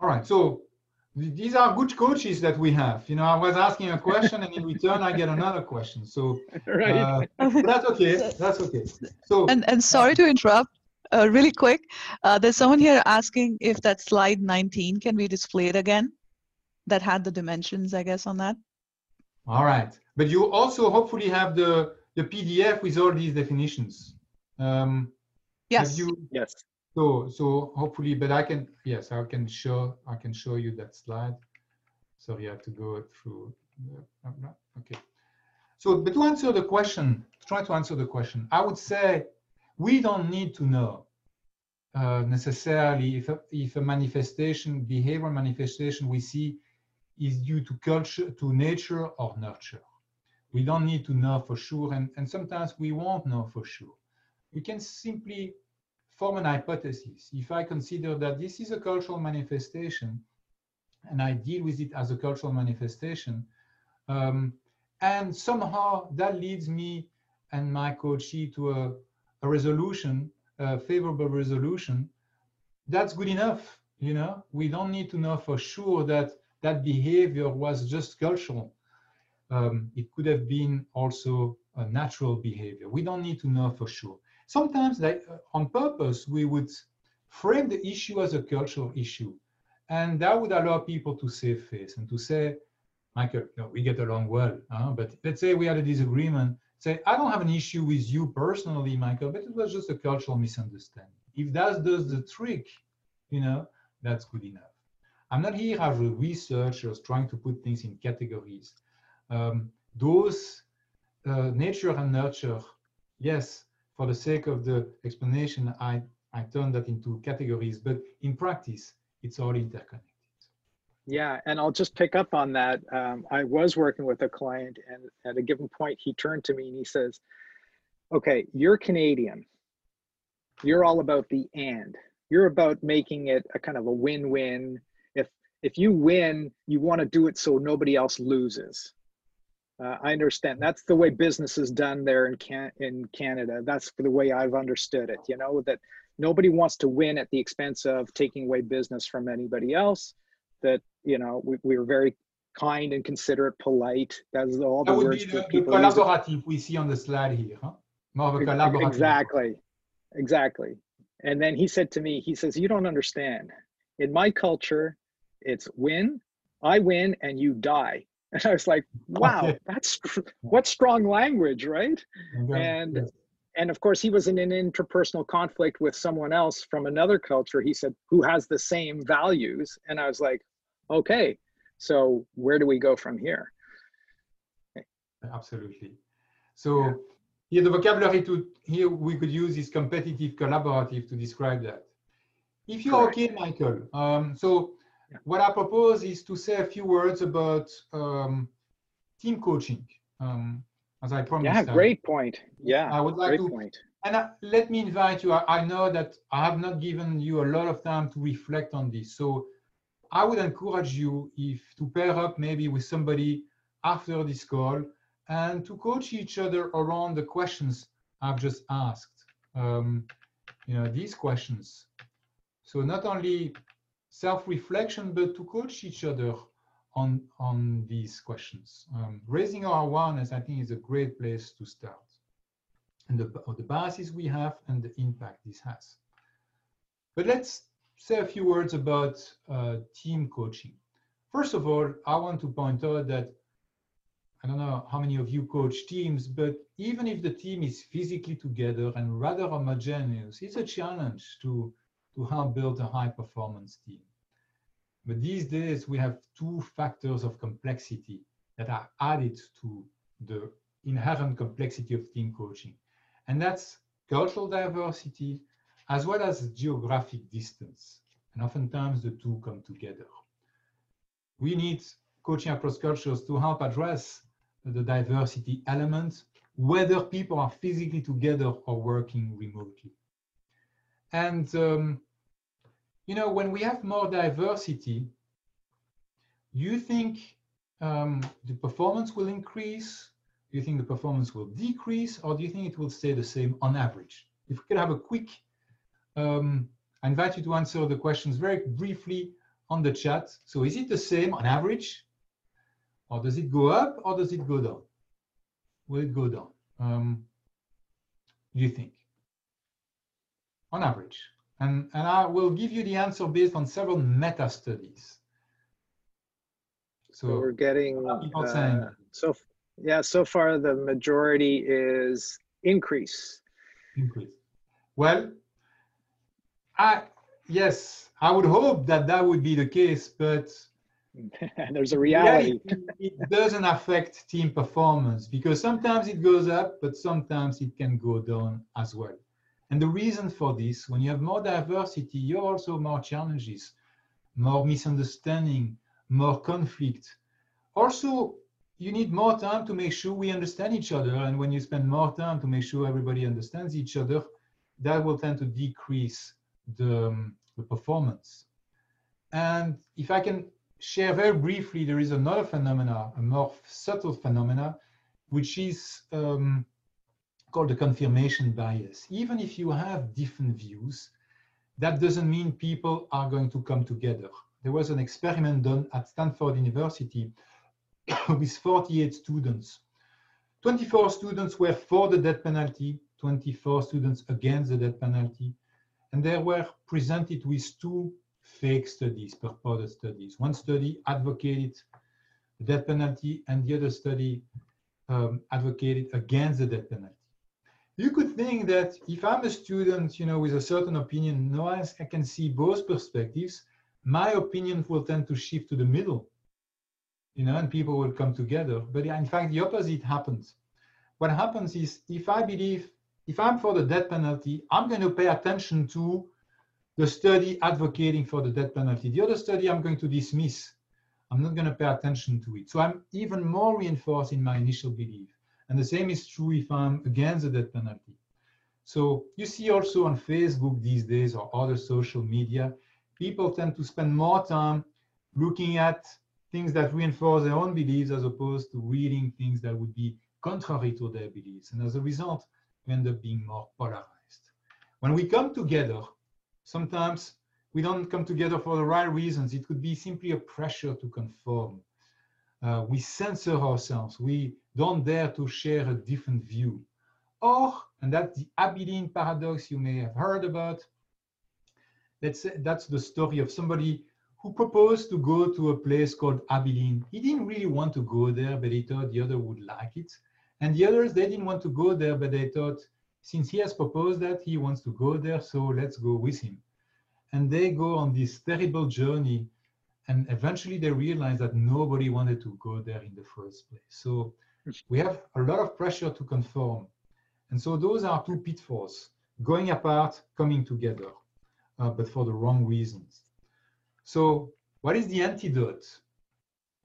All right, so these are good coaches that we have. You know, I was asking a question and in return I get another question. So right. Uh, that's okay. That's okay. So
and and sorry to interrupt. Uh, really quick, uh, there's someone here asking if that slide 19 can be displayed again. That had the dimensions, I guess, on that.
All right, but you also hopefully have the the PDF with all these definitions. Um,
yes.
You, yes.
So, so hopefully, but I can, yes, I can show, I can show you that slide. Sorry, I have to go through. Okay. So, but to answer the question, try to answer the question, I would say we don't need to know uh, necessarily if a, if a manifestation, behavior manifestation we see is due to culture, to nature or nurture. We don't need to know for sure, and, and sometimes we won't know for sure. We can simply form an hypothesis. If I consider that this is a cultural manifestation and I deal with it as a cultural manifestation, um, and somehow that leads me and my coachee to a, a resolution, a favorable resolution, that's good enough. You know, we don't need to know for sure that that behavior was just cultural. Um, it could have been also a natural behavior. We don't need to know for sure sometimes like uh, on purpose we would frame the issue as a cultural issue and that would allow people to save face and to say michael we get along well huh? but let's say we had a disagreement say i don't have an issue with you personally michael but it was just a cultural misunderstanding. If that does the trick you know that's good enough. I'm not here as a researcher trying to put things in categories. Um, those uh, nature and nurture, yes, for the sake of the explanation, I, I turned that into categories, but in practice, it's all interconnected.
Yeah, and I'll just pick up on that. Um, I was working with a client, and at a given point, he turned to me and he says, Okay, you're Canadian. You're all about the and. You're about making it a kind of a win win. If, if you win, you want to do it so nobody else loses. Uh, I understand that's the way business is done there in can in Canada. That's the way I've understood it. You know that nobody wants to win at the expense of taking away business from anybody else. That you know we, we are very kind and considerate, polite. That's all the
that
words
the,
that
the
people use.
we see on the slide here. Huh? More of a collaborative.
Exactly, exactly. And then he said to me, he says, "You don't understand. In my culture, it's win, I win, and you die." And I was like, wow, that's what strong language, right?
Okay,
And and of course he was in an interpersonal conflict with someone else from another culture. He said, who has the same values. And I was like, okay, so where do we go from here?
Absolutely. So here the vocabulary to here we could use is competitive collaborative to describe that. If you're
Correct.
okay, Michael. Um, so
Yeah.
What I propose is to say a few words about um, team coaching. Um, as I promised.
Yeah,
I-
great point. Yeah,
I would like
great
to
point.
and uh, let me invite you. I, I know that I have not given you a lot of time to reflect on this. So I would encourage you if to pair up maybe with somebody after this call and to coach each other around the questions I've just asked. Um, you know, these questions. So not only self-reflection, but to coach each other on, on these questions. Um, raising our awareness, I think, is a great place to start and the, the biases we have and the impact this has. But let's say a few words about uh, team coaching. First of all, I want to point out that I don't know how many of you coach teams, but even if the team is physically together and rather homogeneous, it's a challenge to, to help build a high performance team. But these days, we have two factors of complexity that are added to the inherent complexity of team coaching. And that's cultural diversity as well as geographic distance. And oftentimes the two come together. We need coaching across cultures to help address the diversity element, whether people are physically together or working remotely. And, um, you know, when we have more diversity, you think um, the performance will increase? Do you think the performance will decrease? Or do you think it will stay the same on average? If we could have a quick, um, I invite you to answer the questions very briefly on the chat. So is it the same on average? Or does it go up or does it go down? Will it go down? Um, do you think? On average. And, and I will give you the answer based on several meta studies.
So we're getting uh, so yeah. So far, the majority is increase.
increase. Well, I yes, I would hope that that would be the case, but
there's a reality.
it doesn't affect team performance because sometimes it goes up, but sometimes it can go down as well. And the reason for this, when you have more diversity, you have also more challenges, more misunderstanding, more conflict. Also, you need more time to make sure we understand each other. And when you spend more time to make sure everybody understands each other, that will tend to decrease the, um, the performance. And if I can share very briefly, there is another phenomena, a more subtle phenomena, which is um, called the confirmation bias. Even if you have different views, that doesn't mean people are going to come together. There was an experiment done at Stanford University with 48 students. 24 students were for the death penalty, 24 students against the death penalty, and they were presented with two fake studies, purported studies. One study advocated the death penalty, and the other study um, advocated against the death penalty. You could think that if I'm a student, you know, with a certain opinion, no, I can see both perspectives. My opinion will tend to shift to the middle you know, and people will come together. But in fact, the opposite happens. What happens is if I believe, if I'm for the death penalty, I'm going to pay attention to the study advocating for the death penalty. The other study I'm going to dismiss. I'm not going to pay attention to it. So I'm even more reinforced in my initial belief. And the same is true if I'm against the death penalty. So you see also on Facebook these days or other social media, people tend to spend more time looking at things that reinforce their own beliefs as opposed to reading things that would be contrary to their beliefs. And as a result, we end up being more polarized. When we come together, sometimes we don't come together for the right reasons. It could be simply a pressure to conform. Uh, we censor ourselves. We don't dare to share a different view. Or, and that's the Abilene paradox you may have heard about, let's say that's the story of somebody who proposed to go to a place called Abilene. He didn't really want to go there, but he thought the other would like it. And the others, they didn't want to go there, but they thought, since he has proposed that, he wants to go there, so let's go with him. And they go on this terrible journey, and eventually they realized that nobody wanted to go there in the first place. So we have a lot of pressure to conform. And so those are two pitfalls, going apart, coming together, uh, but for the wrong reasons. So what is the antidote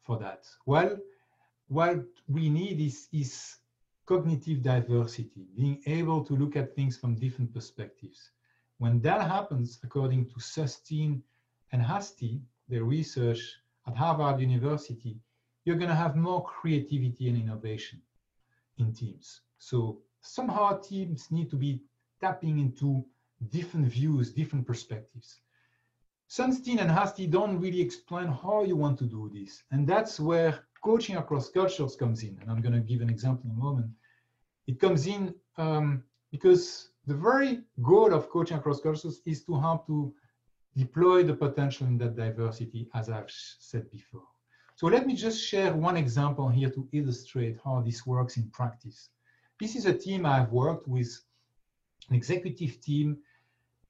for that? Well, what we need is, is cognitive diversity, being able to look at things from different perspectives. When that happens, according to Sunstein and Hastie, the research at Harvard University, you're going to have more creativity and innovation in teams. So somehow teams need to be tapping into different views, different perspectives. Sunstein and Hastie don't really explain how you want to do this. And that's where coaching across cultures comes in. And I'm going to give an example in a moment. It comes in um, because the very goal of coaching across cultures is to help to deploy the potential in that diversity, as I've said before. So let me just share one example here to illustrate how this works in practice. This is a team I've worked with, an executive team,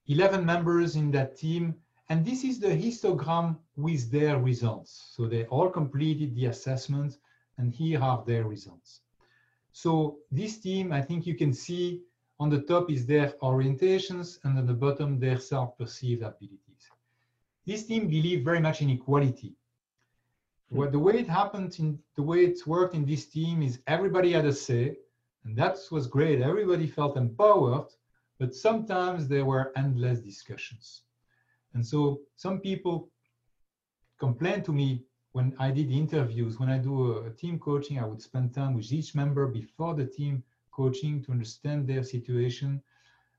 11 members in that team, and this is the histogram with their results. So they all completed the assessment, and here are their results. So this team, I think you can see on the top is their orientations, and on the bottom, their self-perceived abilities. This team believed very much in equality. Hmm. What the way it happened, in the way it worked in this team is everybody had a say, and that was great. Everybody felt empowered, but sometimes there were endless discussions. And so some people complained to me when I did interviews, when I do a, team coaching, I would spend time with each member before the team coaching to understand their situation,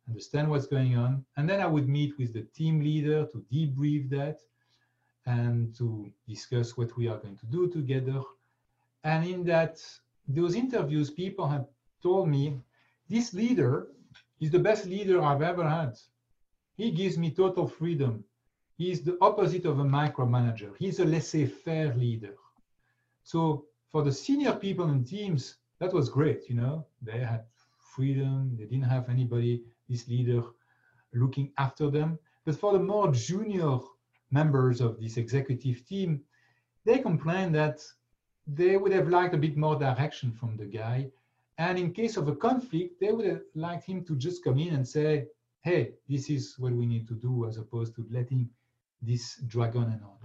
understand what's going on. And then I would meet with the team leader to debrief that and to discuss what we are going to do together. And in that, those interviews, people had told me, this leader is the best leader I've ever had. He gives me total freedom. He's the opposite of a micromanager. He's a laissez-faire leader. So for the senior people in teams, that was great. You know, they had freedom. They didn't have anybody, this leader, looking after them. But for the more junior members of this executive team, they complained that they would have liked a bit more direction from the guy. And in case of a conflict, they would have liked him to just come in and say, hey, this is what we need to do, as opposed to letting this drag on and on.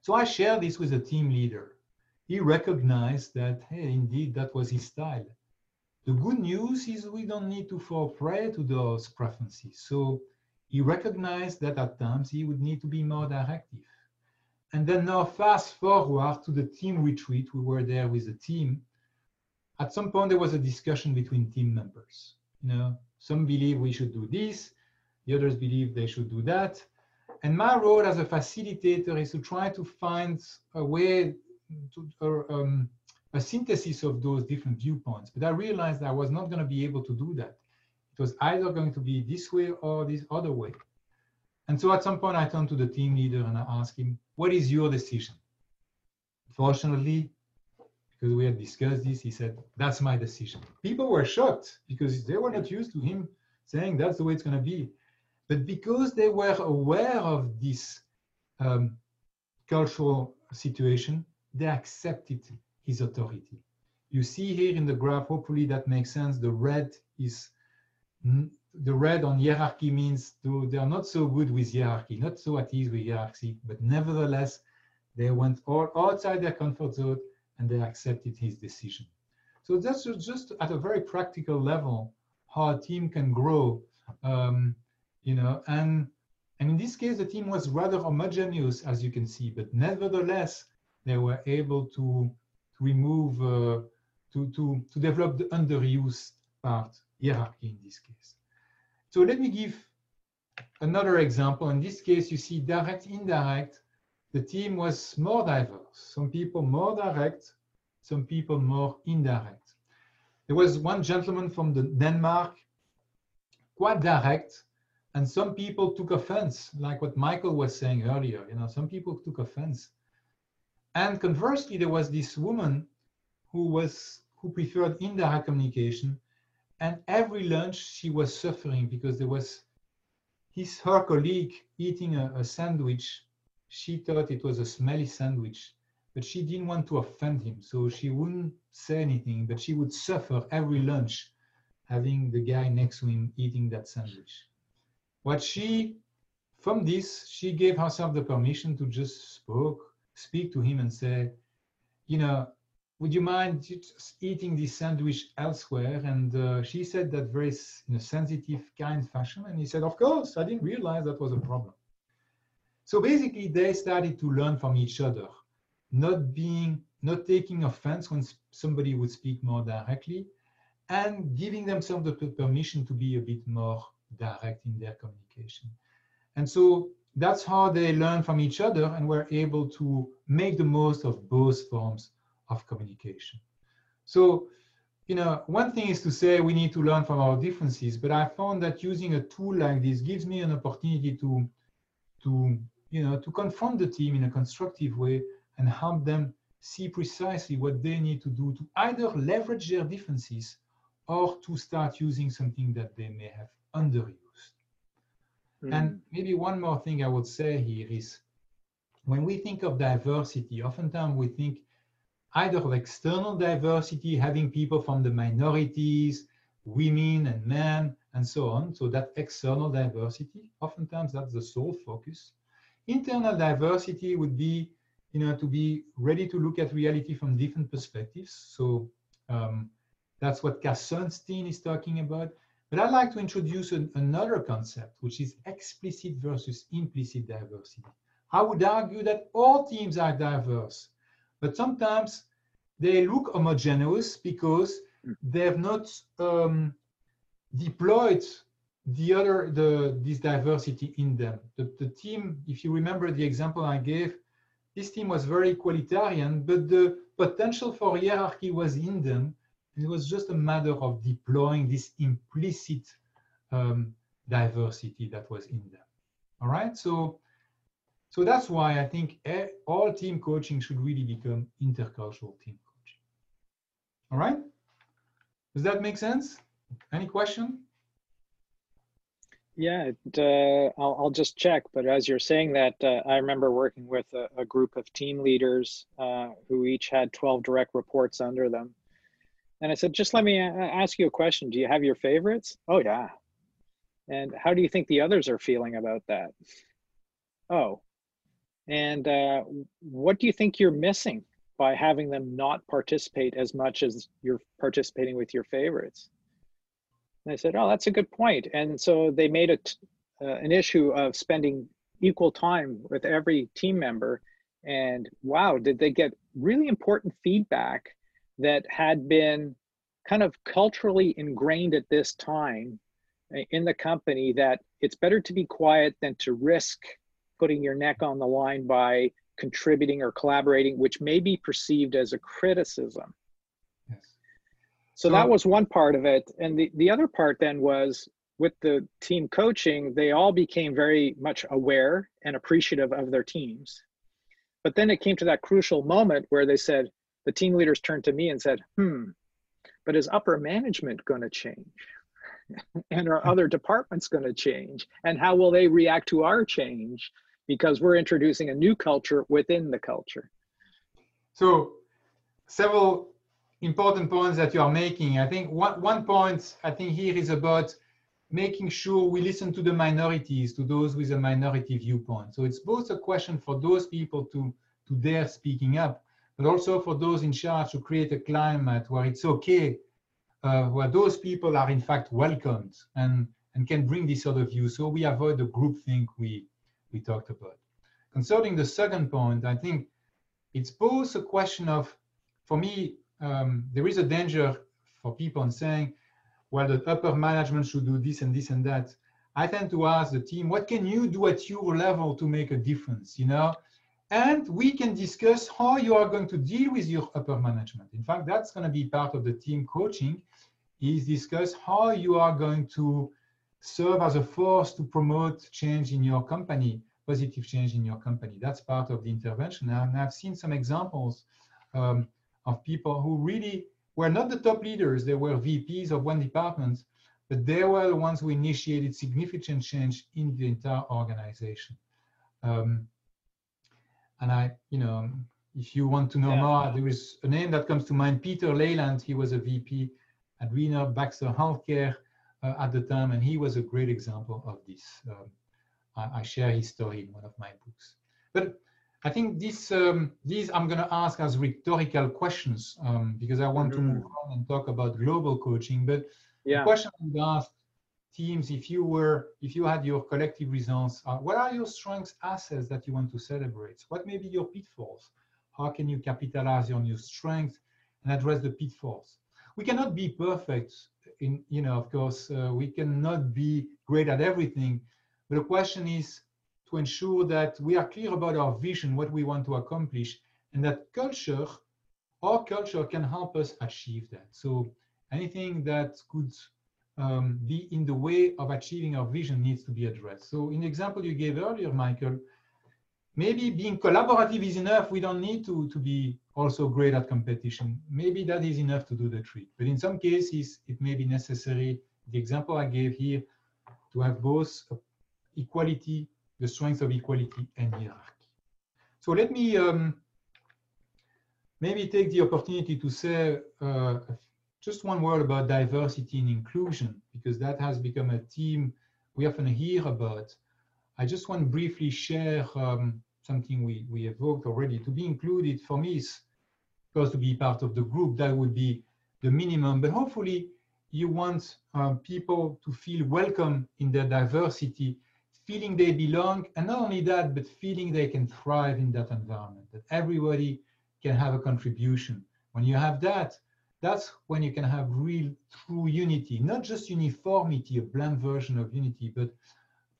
So I shared this with the team leader. He recognized that, hey, indeed, that was his style. The good news is we don't need to fall prey to those preferences. So he recognized that at times he would need to be more directive. And then now fast forward to the team retreat, we were there with the team. At some point, there was a discussion between team members. You know, some believe we should do this, the others believe they should do that. And my role as a facilitator is to try to find a way to, uh, um, a synthesis of those different viewpoints. But I realized I was not going to be able to do that. It was either going to be this way or this other way. And so at some point I turned to the team leader and I asked him, what is your decision? Fortunately, because we had discussed this, he said, that's my decision. People were shocked because they were not used to him saying that's the way it's going to be. But because they were aware of this um, cultural situation, they accepted his authority. You see here in the graph, hopefully that makes sense. The red is the red on hierarchy means they are not so good with hierarchy, not so at ease with hierarchy, but nevertheless, they went all outside their comfort zone and they accepted his decision. So that's just at a very practical level how a team can grow, um, you know, and and in this case, the team was rather homogeneous, as you can see, but nevertheless, they were able to, to remove, uh, to, to, to develop the underused part, hierarchy in this case. So let me give another example. In this case, you see direct, indirect. The team was more diverse. Some people more direct, some people more indirect. There was one gentleman from the Denmark, quite direct, and some people took offense, like what Michael was saying earlier. You know, some people took offense. And conversely, there was this woman who was who preferred indirect communication, and every lunch she was suffering because there was his her colleague eating a, a sandwich. She thought it was a smelly sandwich, but she didn't want to offend him, so she wouldn't say anything. But she would suffer every lunch, having the guy next to him eating that sandwich. What she, from this, she gave herself the permission to just spoke, speak to him and say, you know, would you mind eating this sandwich elsewhere? And uh, she said that very in a sensitive, kind fashion. And he said, of course, I didn't realize that was a problem. So basically, they started to learn from each other, not being, not taking offense when somebody would speak more directly, and giving themselves the permission to be a bit more direct in their communication. And so that's how they learn from each other and were able to make the most of both forms of communication. So, you know, one thing is to say we need to learn from our differences, but I found that using a tool like this gives me an opportunity to, to, you know, to confront the team in a constructive way and help them see precisely what they need to do to either leverage their differences or to start using something that they may have underused. Mm. And maybe one more thing I would say here is when we think of diversity, oftentimes we think either of external diversity, having people from the minorities, women and men, and so on. So that external diversity, oftentimes that's the sole focus. Internal diversity would be, you know, to be ready to look at reality from different perspectives. So um, that's what Cass Sunstein is talking about. But I'd like to introduce an, another concept, which is explicit versus implicit diversity. I would argue that all teams are diverse, but sometimes they look homogeneous because they have not um, deployed the other the this diversity in them. The, the team, if you remember the example I gave, this team was very equalitarian, but the potential for hierarchy was in them it was just a matter of deploying this implicit um, diversity that was in them. All right, so so that's why I think all team coaching should really become intercultural team coaching. All right, does that make sense? Any question?
Yeah, it, uh, I'll, I'll just check. But as you're saying that, uh, I remember working with a, a group of team leaders uh, who each had 12 direct reports under them. And I said, just let me ask you a question. Do you have your favorites? Oh, yeah. And how do you think the others are feeling about that? Oh, and uh, what do you think you're missing by having them not participate as much as you're participating with your favorites? And I said, oh, that's a good point. And so they made it uh, an issue of spending equal time with every team member. And wow, did they get really important feedback that had been kind of culturally ingrained at this time eh, in the company that it's better to be quiet than to risk putting your neck on the line by contributing or collaborating, which may be perceived as a criticism. Yes. So, so that was one part of it. And the, the other part then was with the team coaching, they all became very much aware and appreciative of their teams. But then it came to that crucial moment where they said, the team leaders turned to me and said, hmm, but is upper management going to change? and are other departments going to change? And how will they react to our change? Because we're introducing a new culture within the culture.
So several important points that you are making. I think one, one point I think here is about making sure we listen to the minorities, to those with a minority viewpoint. So it's both a question for those people to, to dare speaking up, but also for those in charge to create a climate where it's okay, uh, where those people are in fact welcomed and, and can bring this other view. So we avoid the groupthink we, we talked about. Concerning the second point, I think it's both a question of, for me, um, there is a danger for people in saying, well, the upper management should do this and this and that. I tend to ask the team, what can you do at your level to make a difference, you know? And we can discuss how you are going to deal with your upper management. In fact, that's going to be part of the team coaching is discuss how you are going to serve as a force to promote change in your company, positive change in your company. That's part of the intervention. And I've seen some examples um, of people who really were not the top leaders, they were VPs of one department, but they were the ones who initiated significant change in the entire organization. Um, and I, you know, if you want to know yeah. more, there is a name that comes to mind, Peter Leyland. He was a VP at Wiener Baxter Healthcare uh, at the time, and he was a great example of this. Um, I, I, share his story in one of my books. But I think this, um, these I'm going to ask as rhetorical questions um, because I want to move on and talk about global coaching. But yeah. the question I would ask teams, if you were, if you had your collective results, uh, what are your strengths, assets that you want to celebrate? What may be your pitfalls? How can you capitalize on your strengths and address the pitfalls? We cannot be perfect. In you know, of course, uh, we cannot be great at everything. But the question is, to ensure that we are clear about our vision, what we want to accomplish, and that culture, our culture can help us achieve that. So anything that could um, be in the way of achieving our vision needs to be addressed. So in the example you gave earlier, Michael, maybe being collaborative is enough. We don't need to, to be also great at competition. Maybe that is enough to do the trick. But in some cases, it may be necessary, the example I gave here, to have both equality the strength of equality and hierarchy. So let me um, maybe take the opportunity to say uh, just one word about diversity and inclusion, because that has become a theme we often hear about. I just want to briefly share um, something we, we evoked already. To be included for me is, of course, to be part of the group, that would be the minimum, but hopefully you want um, people to feel welcome in their diversity feeling they belong, and not only that, but feeling they can thrive in that environment, that everybody can have a contribution. When you have that, that's when you can have real true unity, not just uniformity, a bland version of unity, but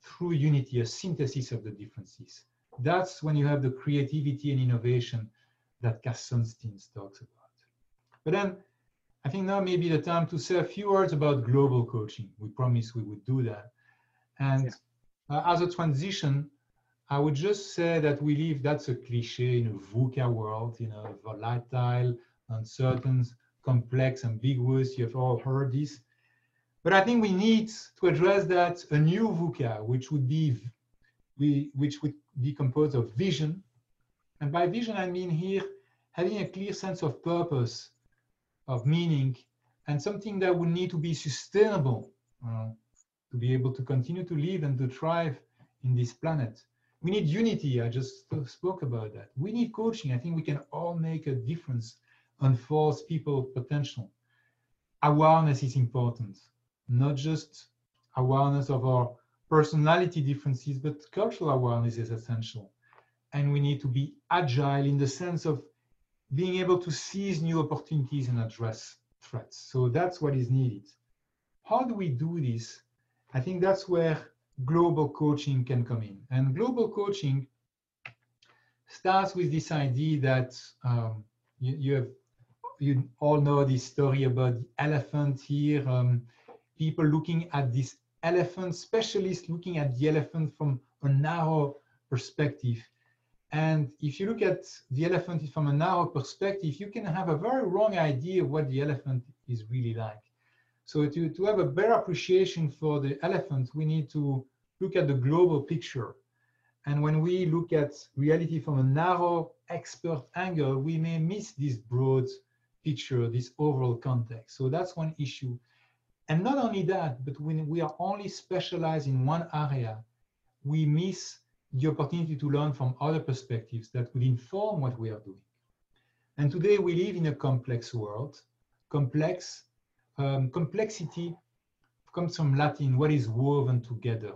true unity, a synthesis of the differences. That's when you have the creativity and innovation that Cass Sunstein talks about. But then I think now may be the time to say a few words about global coaching. We promised we would do that. And yeah. Uh, as a transition, I would just say that we live, that's a cliche in a VUCA world, you know, volatile, uncertain, complex, ambiguous. You've all heard this. But I think we need to address that a new VUCA, which would be we, which would be composed of vision. And by vision, I mean here having a clear sense of purpose, of meaning, and something that would need to be sustainable. Uh, to be able to continue to live and to thrive in this planet. We need unity. I just spoke about that. We need coaching. I think we can all make a difference force people potential. Awareness is important, not just awareness of our personality differences, but cultural awareness is essential. And we need to be agile in the sense of being able to seize new opportunities and address threats. So that's what is needed. How do we do this? I think that's where global coaching can come in. And global coaching starts with this idea that um, you, you, have you all know this story about the elephant here. Um, people looking at this elephant, specialists looking at the elephant from a narrow perspective. And if you look at the elephant from a narrow perspective, you can have a very wrong idea of what the elephant is really like. So to, to have a better appreciation for the elephant, we need to look at the global picture. And when we look at reality from a narrow expert angle, we may miss this broad picture, this overall context. So that's one issue. And not only that, but when we are only specialized in one area, we miss the opportunity to learn from other perspectives that would inform what we are doing. And today we live in a complex world. Complex, um, complexity comes from Latin, what is woven together.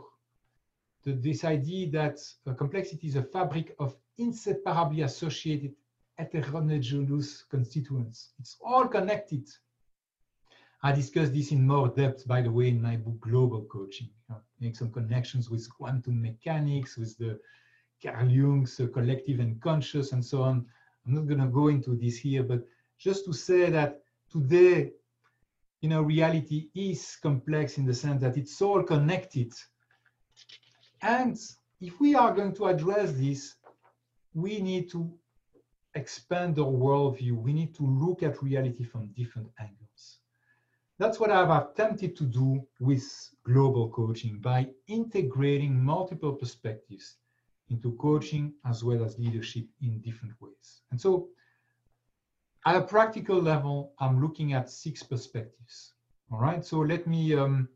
The, this idea that uh, complexity is a fabric of inseparably associated heterogeneous constituents. It's all connected. I discuss this in more depth, by the way, in my book, Global Coaching. Uh, make some connections with quantum mechanics, with the Carl Jung's uh, collective and conscious, and so on. I'm not going to go into this here, but just to say that today you know, reality is complex in the sense that it's all connected. And if we are going to address this, we need to expand our worldview. We need to look at reality from different angles. That's what I've attempted to do with global coaching by integrating multiple perspectives into coaching as well as leadership in different ways. And so at a practical level, I'm looking at six perspectives. All right, so let me um,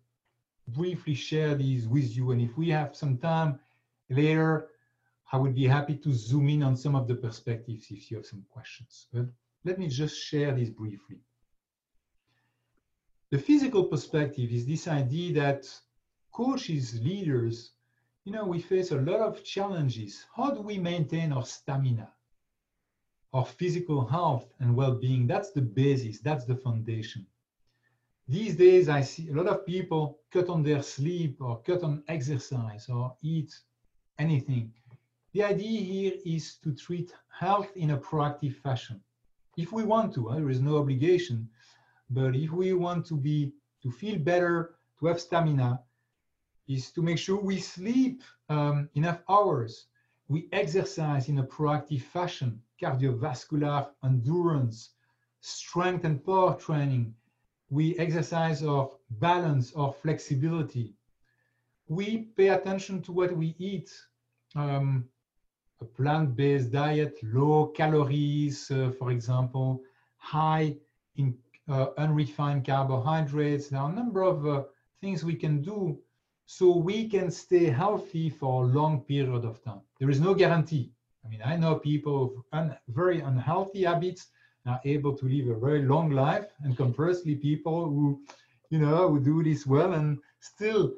briefly share these with you. And if we have some time later, I would be happy to zoom in on some of the perspectives if you have some questions. But let me just share this briefly. The physical perspective is this idea that coaches, leaders, you know, we face a lot of challenges. How do we maintain our stamina? our physical health and well-being. That's the basis, that's the foundation. These days, I see a lot of people cut on their sleep or cut on exercise or eat anything. The idea here is to treat health in a proactive fashion. If we want to, there is no obligation, but if we want to be, to feel better, to have stamina, is to make sure we sleep um, enough hours, we exercise in a proactive fashion, cardiovascular endurance, strength and power training. We exercise our balance, our flexibility. We pay attention to what we eat. Um, a plant-based diet, low calories, uh, for example, high in uh, unrefined carbohydrates. There are a number of uh, things we can do so we can stay healthy for a long period of time. There is no guarantee. I mean, I know people with un very unhealthy habits are able to live a very long life, and conversely, people who, you know, who do this well and still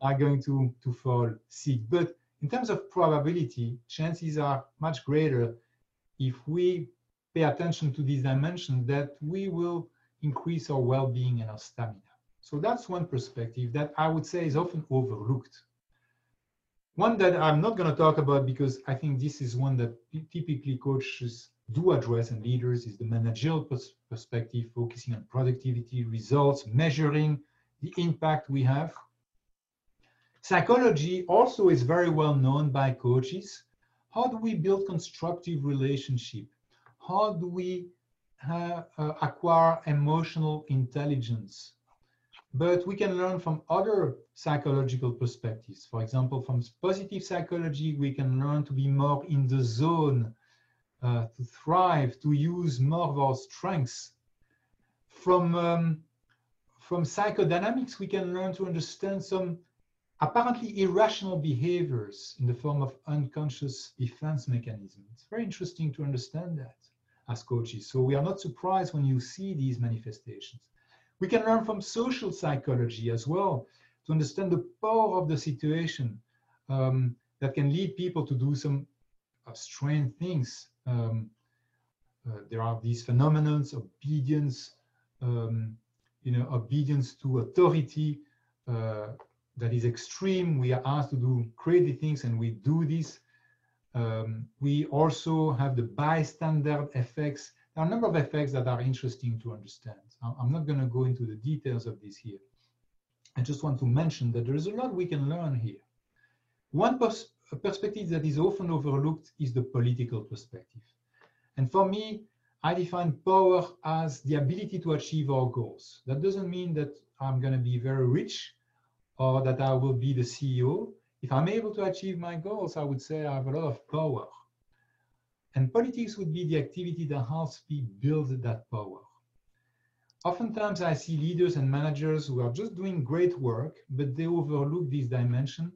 are going to, to fall sick. But in terms of probability, chances are much greater if we pay attention to these dimensions that we will increase our well-being and our stamina. So that's one perspective that I would say is often overlooked. One that I'm not going to talk about because I think this is one that typically coaches do address and leaders is the managerial pers perspective, focusing on productivity, results, measuring the impact we have. Psychology also is very well known by coaches. How do we build constructive relationship? How do we uh, uh, acquire emotional intelligence? but we can learn from other psychological perspectives. For example, from positive psychology, we can learn to be more in the zone, uh, to thrive, to use more of our strengths. From, um, from psychodynamics, we can learn to understand some apparently irrational behaviors in the form of unconscious defense mechanisms. It's very interesting to understand that as coaches. So we are not surprised when you see these manifestations. We can learn from social psychology as well to understand the power of the situation um, that can lead people to do some uh, strange things. Um, uh, there are these phenomena, obedience, um, you know, obedience to authority uh, that is extreme. We are asked to do crazy things and we do this. Um, we also have the bystander effects there are a number of effects that are interesting to understand. I'm not going to go into the details of this here. I just want to mention that there is a lot we can learn here. One pers perspective that is often overlooked is the political perspective. And for me, I define power as the ability to achieve our goals. That doesn't mean that I'm going to be very rich or that I will be the CEO. if I'm able to achieve my goals, I would say I have a lot of power. And politics would be the activity that helps me build that power. Oftentimes, I see leaders and managers who are just doing great work, but they overlook this dimension.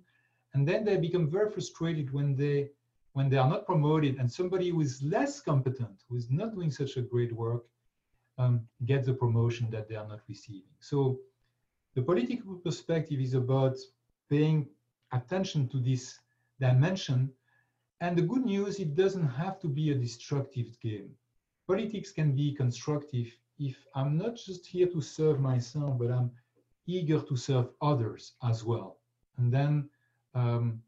And then they become very frustrated when they when they are not promoted and somebody who is less competent, who is not doing such a great work, um, gets the promotion that they are not receiving. So the political perspective is about paying attention to this dimension. And the good news, it doesn't have to be a destructive game. Politics can be constructive if I'm not just here to serve myself, but I'm eager to serve others as well. And then um,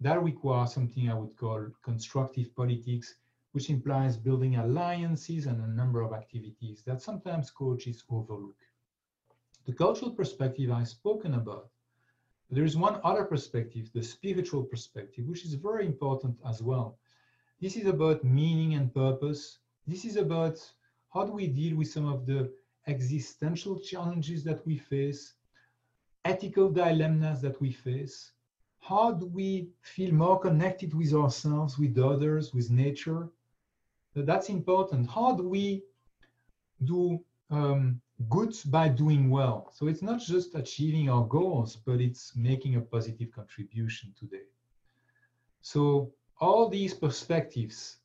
that requires something I would call constructive politics, which implies building alliances and a number of activities that sometimes coaches overlook. The cultural perspective I've spoken about. There is one other perspective, the spiritual perspective, which is very important as well. This is about meaning and purpose. This is about how do we deal with some of the existential challenges that we face, ethical dilemmas that we face, how do we feel more connected with ourselves, with others, with nature? That's important. How do we do um, good by doing well? So it's not just achieving our goals, but it's making a positive contribution today. So all these perspectives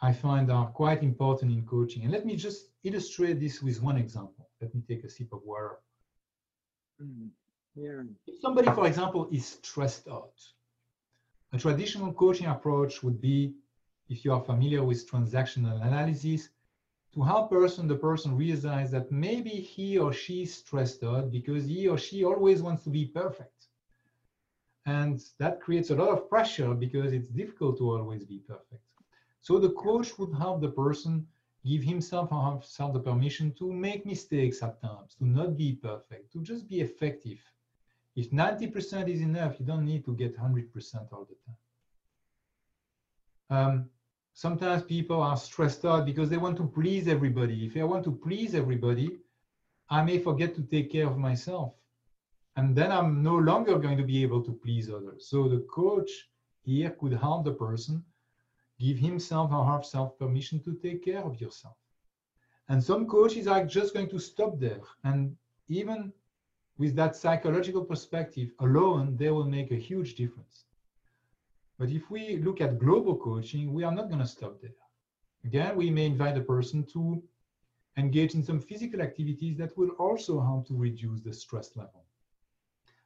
I find are quite important in coaching. And let me just illustrate this with one example. Let me take a sip of water. Mm. Yeah. If somebody, for example, is stressed out, a traditional coaching approach would be, if you are familiar with transactional analysis, to help person the person realize that maybe he or she is stressed out because he or she always wants to be perfect. And that creates a lot of pressure because it's difficult to always be perfect. So the coach would help the person give himself or herself the permission to make mistakes at times, to not be perfect, to just be effective if 90% is enough, you don't need to get 100% all the time. Um, sometimes people are stressed out because they want to please everybody. If I want to please everybody, I may forget to take care of myself. And then I'm no longer going to be able to please others. So the coach here could help the person give himself or herself permission to take care of yourself. And some coaches are just going to stop there. And even with that psychological perspective alone, they will make a huge difference. But if we look at global coaching, we are not going to stop there. Again, we may invite a person to engage in some physical activities that will also help to reduce the stress level.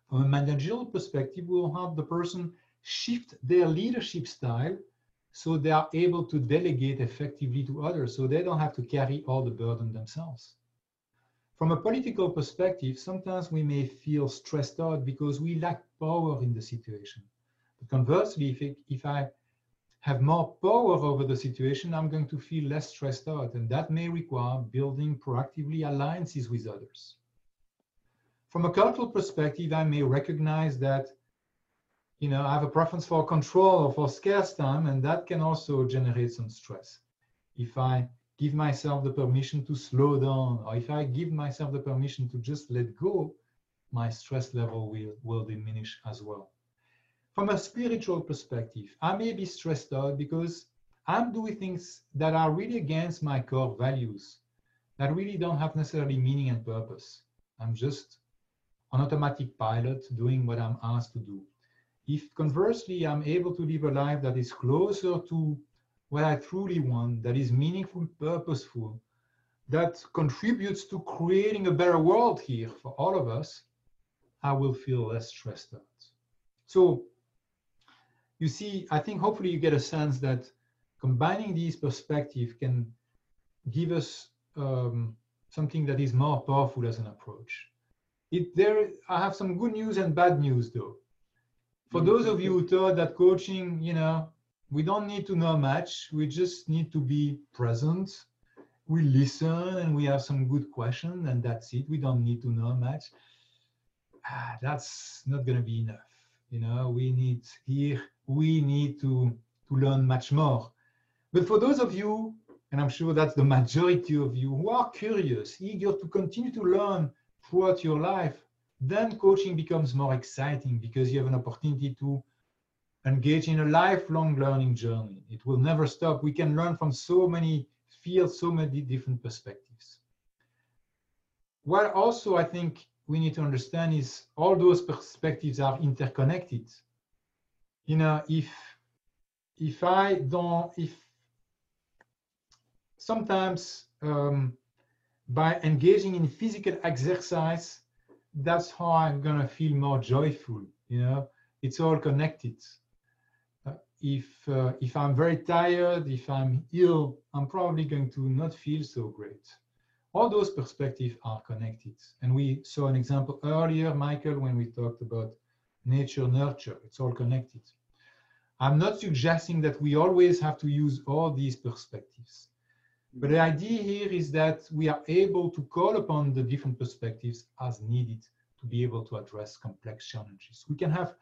From a managerial perspective, we'll have the person shift their leadership style so they are able to delegate effectively to others so they don't have to carry all the burden themselves. From a political perspective, sometimes we may feel stressed out because we lack power in the situation. Conversely, if, it, if I have more power over the situation, I'm going to feel less stressed out. And that may require building proactively alliances with others. From a cultural perspective, I may recognize that you know, I have a preference for control or for scarce time, and that can also generate some stress. If I give myself the permission to slow down, or if I give myself the permission to just let go, my stress level will, will diminish as well. From a spiritual perspective, I may be stressed out because I'm doing things that are really against my core values, that really don't have necessarily meaning and purpose. I'm just an automatic pilot doing what I'm asked to do. If conversely, I'm able to live a life that is closer to what I truly want, that is meaningful, purposeful, that contributes to creating a better world here for all of us, I will feel less stressed out. So you see, I think hopefully you get a sense that combining these perspectives can give us um, something that is more powerful as an approach. It, there, I have some good news and bad news though. For those of you who thought that coaching, you know, we don't need to know much. We just need to be present. We listen and we have some good questions, and that's it. We don't need to know much. Ah, that's not going to be enough. You know, we need here, we need to, to learn much more. But for those of you, and I'm sure that's the majority of you who are curious, eager to continue to learn throughout your life, then coaching becomes more exciting because you have an opportunity to engage in a lifelong learning journey. It will never stop. We can learn from so many fields, so many different perspectives. What also I think we need to understand is all those perspectives are interconnected. You know, if if I don't, if sometimes um, by engaging in physical exercise, that's how I'm gonna feel more joyful. You know, it's all connected. Uh, if uh, if I'm very tired, if I'm ill, I'm probably going to not feel so great. All those perspectives are connected, and we saw an example earlier, Michael, when we talked about nature nurture. It's all connected. I'm not suggesting that we always have to use all these perspectives. But the idea here is that we are able to call upon the different perspectives as needed to be able to address complex challenges. We can have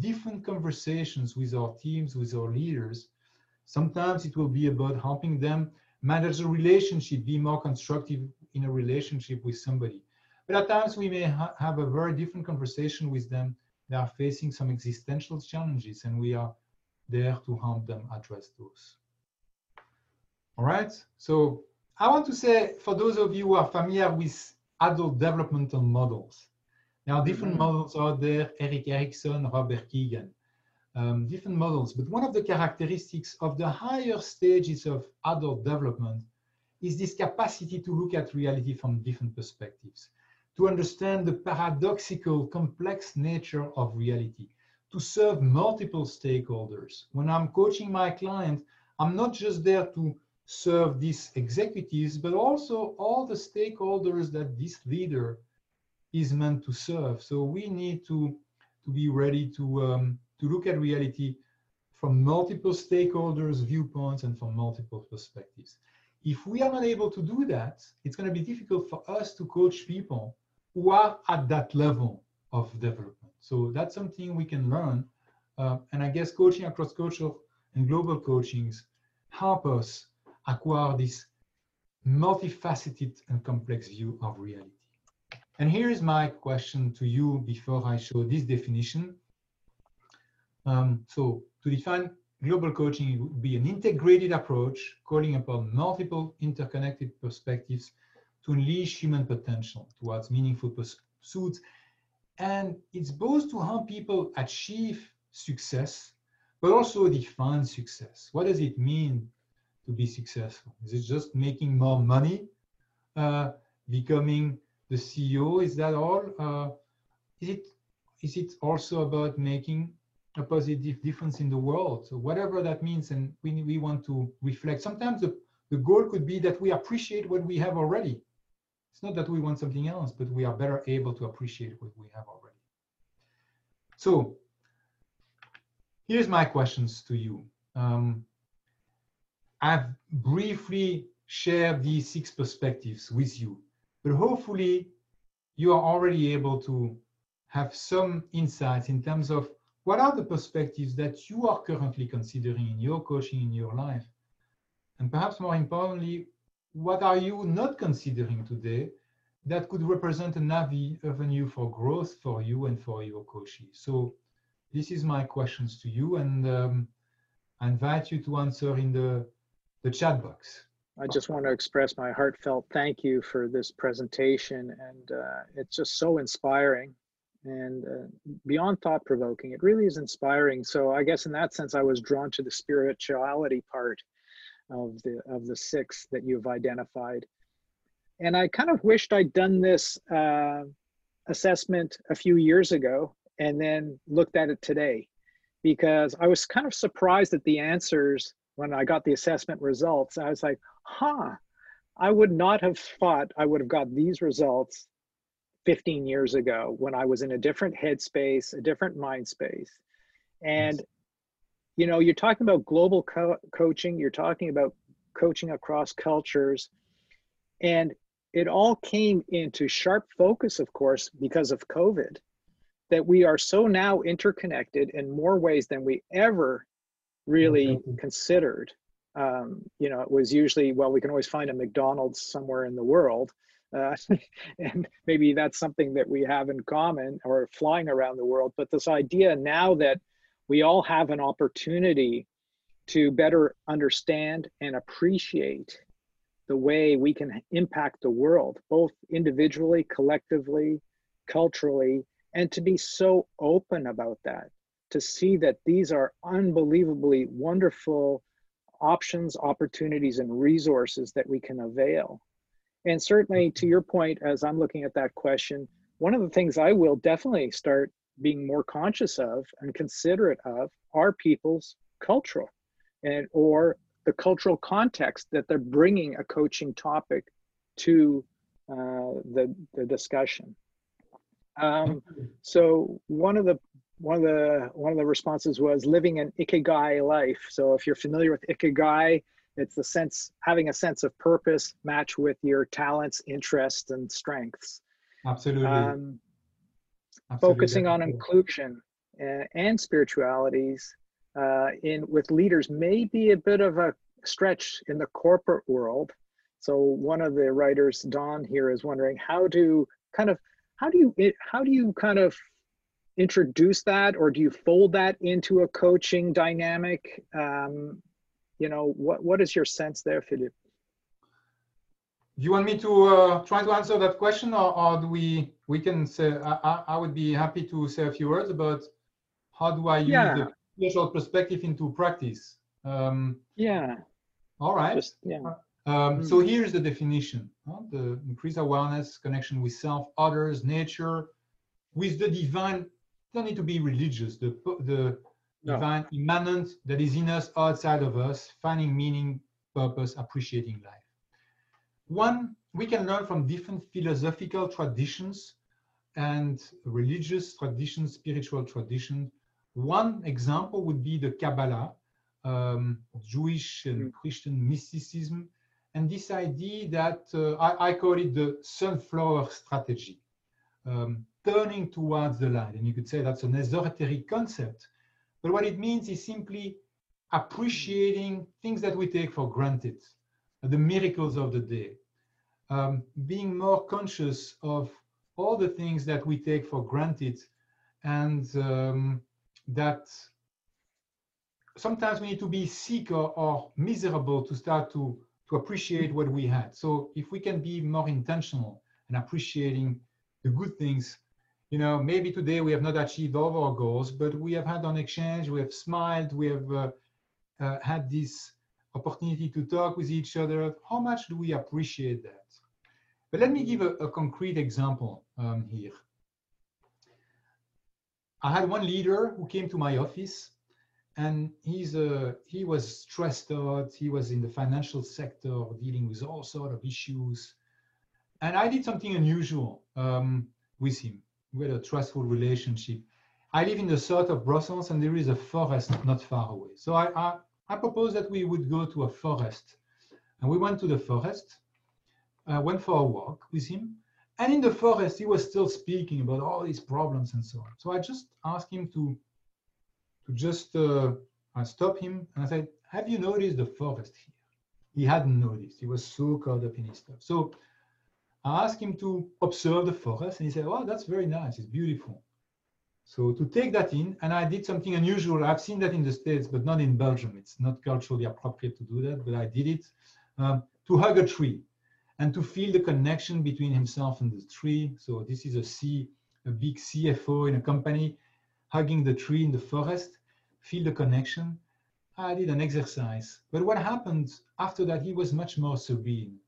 different conversations with our teams, with our leaders. Sometimes it will be about helping them manage a relationship, be more constructive in a relationship with somebody. But at times we may ha have a very different conversation with them. They are facing some existential challenges and we are there to help them address those. All right. So I want to say, for those of you who are familiar with adult developmental models, there are different mm -hmm. models out there, Erik Erikson, Robert Kegan, um, different models. But one of the characteristics of the higher stages of adult development is this capacity to look at reality from different perspectives, to understand the paradoxical, complex nature of reality, to serve multiple stakeholders. When I'm coaching my client, I'm not just there to serve these executives, but also all the stakeholders that this leader is meant to serve. So we need to, to be ready to, um, to look at reality from multiple stakeholders' viewpoints and from multiple perspectives. If we are not able to do that, it's going to be difficult for us to coach people who are at that level of development. So that's something we can learn. Uh, and I guess coaching across cultural and global coachings help us acquire this multifaceted and complex view of reality. And here is my question to you before I show this definition. Um, so to define global coaching, it would be an integrated approach calling upon multiple interconnected perspectives to unleash human potential towards meaningful pursuits. And it's both to help people achieve success, but also define success. What does it mean to be successful? Is it just making more money, uh, becoming the CEO? Is that all? Uh, is it is it also about making a positive difference in the world? So whatever that means, and we we want to reflect. Sometimes the the goal could be that we appreciate what we have already. It's not that we want something else, but we are better able to appreciate what we have already. So here's my questions to you. Um, I've briefly shared these six perspectives with you, but hopefully you are already able to have some insights in terms of what are the perspectives that you are currently considering in your coaching in your life? And perhaps more importantly, what are you not considering today that could represent a an avenue for growth for you and for your coachee? So this is my questions to you and um, I invite you to answer in the the chat box.
I just want to express my heartfelt thank you for this presentation, and uh, it's just so inspiring and uh, beyond thought provoking. It really is inspiring. So I guess in that sense, I was drawn to the spirituality part of the of the six that you've identified, and I kind of wished I'd done this uh, assessment a few years ago and then looked at it today, because I was kind of surprised at the answers when I got the assessment results, I was like, huh, I would not have thought I would have got these results 15 years ago when I was in a different headspace, a different mind space. And, yes. you know, you're talking about global co coaching, you're talking about coaching across cultures. And it all came into sharp focus, of course, because of COVID, that we are so now interconnected in more ways than we ever really considered. Um, you know, it was usually, well, we can always find a McDonald's somewhere in the world. Uh, and maybe that's something that we have in common or flying around the world. But this idea now that we all have an opportunity to better understand and appreciate the way we can impact the world, both individually, collectively, culturally, and to be so open about that, to see that these are unbelievably wonderful options, opportunities, and resources that we can avail. And certainly, to your point, as I'm looking at that question, one of the things I will definitely start being more conscious of and considerate of are people's cultural and or the cultural context that they're bringing a coaching topic to uh, the the discussion. Um, so one of the one of the one of the responses was living an ikigai life. So if you're familiar with ikigai, it's the sense having a sense of purpose match with your talents, interests, and strengths.
Absolutely. Um,
Absolutely. Focusing on inclusion and, and spiritualities uh, in with leaders may be a bit of a stretch in the corporate world. So one of the writers, Don here, is wondering how to kind of how do you how do you kind of introduce that or do you fold that into a coaching dynamic? Um, you know, what what is your sense there, Philippe?
Do you want me to uh, try to answer that question, or, or do we we can say? I, I would be happy to say a few words about how do I use yeah. the spiritual perspective into practice.
Um, yeah.
All right. Just, yeah. Um, mm. So here's the definition: the increased awareness, connection with self, others, nature, with the divine. Don't need to be religious. The the no. divine immanent that is in us, outside of us, finding meaning, purpose, appreciating life. One, we can learn from different philosophical traditions and religious traditions, spiritual traditions. One example would be the Kabbalah, um, Jewish and mm. Christian mysticism, and this idea that uh, I, I, call it the sunflower strategy, um, turning towards the light. And you could say that's an esoteric concept, but what it means is simply appreciating things that we take for granted, the miracles of the day, um, being more conscious of all the things that we take for granted and um, that sometimes we need to be sick or, or, miserable to start to, to appreciate what we had. So if we can be more intentional and appreciating the good things you know, maybe today we have not achieved all our goals, but we have had an exchange, we have smiled, we have uh, uh, had this opportunity to talk with each other. How much do we appreciate that? But let me give a, a concrete example um, here. I had one leader who came to my office and he's a, he was stressed out. He was in the financial sector dealing with all sort of issues. And I did something unusual um, with him we had a trustful relationship. I live in the south of Brussels and there is a forest not far away. So I, I, I proposed that we would go to a forest. And we went to the forest, uh, went for a walk with him. And in the forest, he was still speaking about all these problems and so on. So I just asked him to, to just uh, I stopped him and I said, have you noticed the forest here? He hadn't noticed. He was so caught up in his stuff. So I asked him to observe the forest, and he said, "Oh, that's very nice. It's beautiful." So to take that in, and I did something unusual. I've seen that in the States, but not in Belgium. It's not culturally appropriate to do that, but I did it um, to hug a tree and to feel the connection between himself and the tree. So this is a C, a big CFO in a company, hugging the tree in the forest, feel the connection. I did an exercise. But what happened after that, he was much more serene.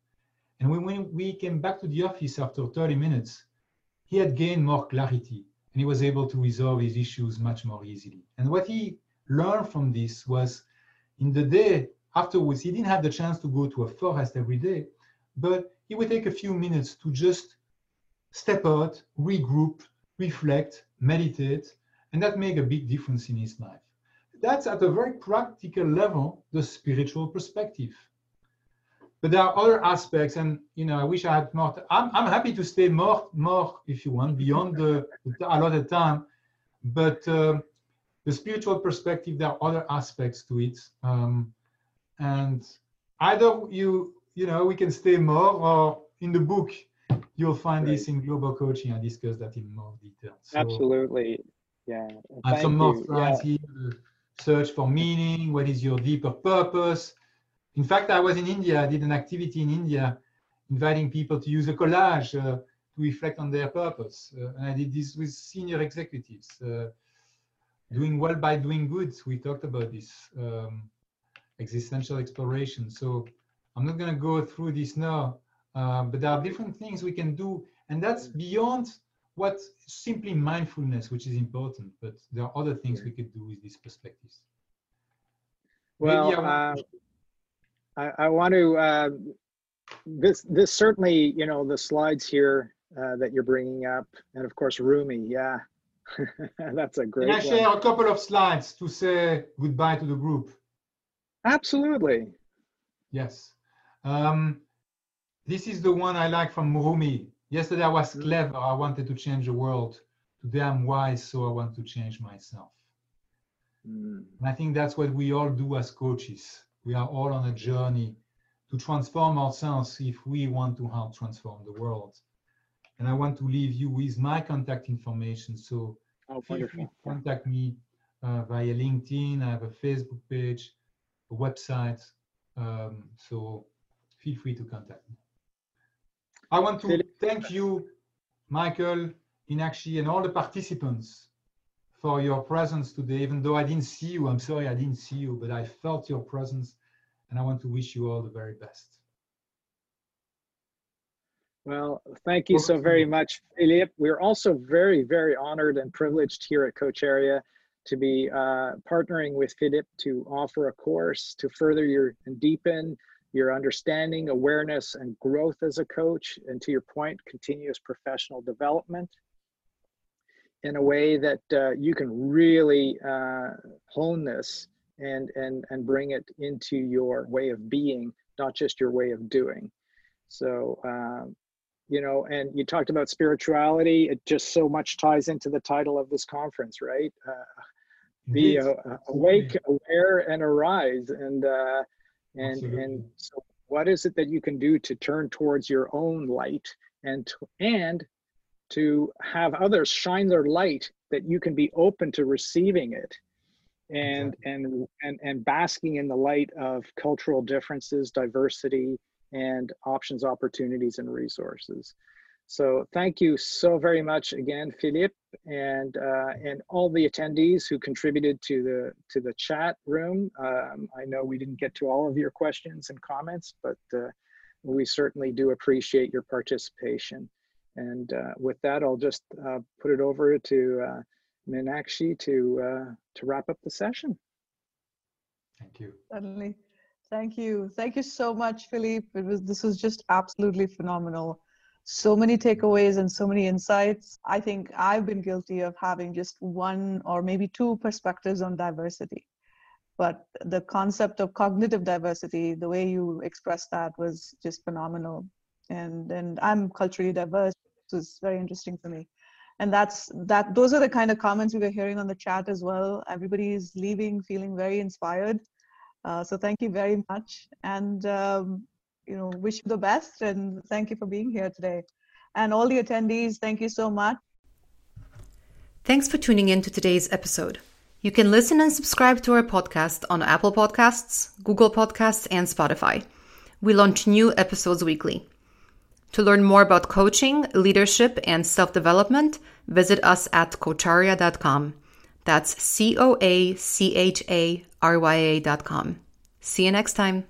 And when we came back to the office after 30 minutes, he had gained more clarity and he was able to resolve his issues much more easily. And what he learned from this was in the day afterwards, he didn't have the chance to go to a forest every day, but he would take a few minutes to just step out, regroup, reflect, meditate, and that made a big difference in his life. That's at a very practical level, the spiritual perspective but there are other aspects and you know i wish i had more i'm, I'm happy to stay more more if you want beyond the, the of time but uh, the spiritual perspective there are other aspects to it um, and either you you know we can stay more or in the book you'll find right. this in global coaching. I discuss that in more detail.
So Absolutely. Yeah.
Have some more yeah. here. Search for meaning. What is your deeper purpose? In fact, I was in India. I did an activity in India inviting people to use a collage uh, to reflect on their purpose. Uh, and I did this with senior executives. Uh, doing well by doing good. We talked about this um, existential exploration. So I'm not going to go through this now, uh, but there are different things we can do. And that's beyond what simply mindfulness, which is important, but there are other things we could do with these perspectives.
Well, uh, I, I, want to, uh, this, this certainly, you know, the slides here uh, that you're bringing up, and of course, Rumi, yeah, that's a great
Can I share a couple of slides to say goodbye to the group?
Absolutely.
Yes. Um, this is the one I like from Rumi. Yesterday I was mm. clever. I wanted to change the world. Today I'm wise, so I want to change myself. Mm. And I think that's what we all do as coaches. We are all on a journey to transform ourselves if we want to help transform the world. And I want to leave you with my contact information. So
oh, feel free
to contact me uh, via LinkedIn. I have a Facebook page, a website. Um, so feel free to contact me. I want to thank you, Michael, Meenakshi, and all the participants for your presence today. Even though I didn't see you, I'm sorry I didn't see you, but I felt your presence, and I want to wish you all the very best.
Well, thank you so very much, Philippe. We're also very, very honored and privileged here at Coacharya to be uh, partnering with Philippe to offer a course to further your and deepen your understanding, awareness, and growth as a coach, and to your point, continuous professional development in a way that uh, you can really uh, hone this and, and, and bring it into your way of being, not just your way of doing. So, um, you know, and you talked about spirituality. It just so much ties into the title of this conference, right? Uh, be uh, awake, aware, and arise. And uh, and Absolutely. and so, what is it that you can do to turn towards your own light and to, and to have others shine their light that you can be open to receiving it and exactly. and and and basking in the light of cultural differences diversity and options, opportunities, and resources. So thank you so very much again, Philippe, and uh, and all the attendees who contributed to the to the chat room. Um, I know we didn't get to all of your questions and comments, but uh, we certainly do appreciate your participation. And uh, with that, I'll just uh, put it over to uh, Meenakshi to uh, to wrap up the session.
Thank you.
Certainly. Thank you. Thank you so much, Philippe. It was this was just absolutely phenomenal. So many takeaways and so many insights. I think I've been guilty of having just one or maybe two perspectives on diversity. But the concept of cognitive diversity, the way you expressed that was just phenomenal. And and I'm culturally diverse, it's very interesting for me. And that's that those are the kind of comments we were hearing on the chat as well. Everybody is leaving feeling very inspired uh, so thank you very much, and um, you know, wish you the best, and thank you for being here today. And all the attendees, thank you so much.
Thanks for tuning in to today's episode. You can listen and subscribe to our podcast on Apple Podcasts, Google Podcasts, and Spotify. We launch new episodes weekly. To learn more about coaching, leadership, and self development, visit us at coacharya.com. That's C O A C H A R Y A.com. See you next time.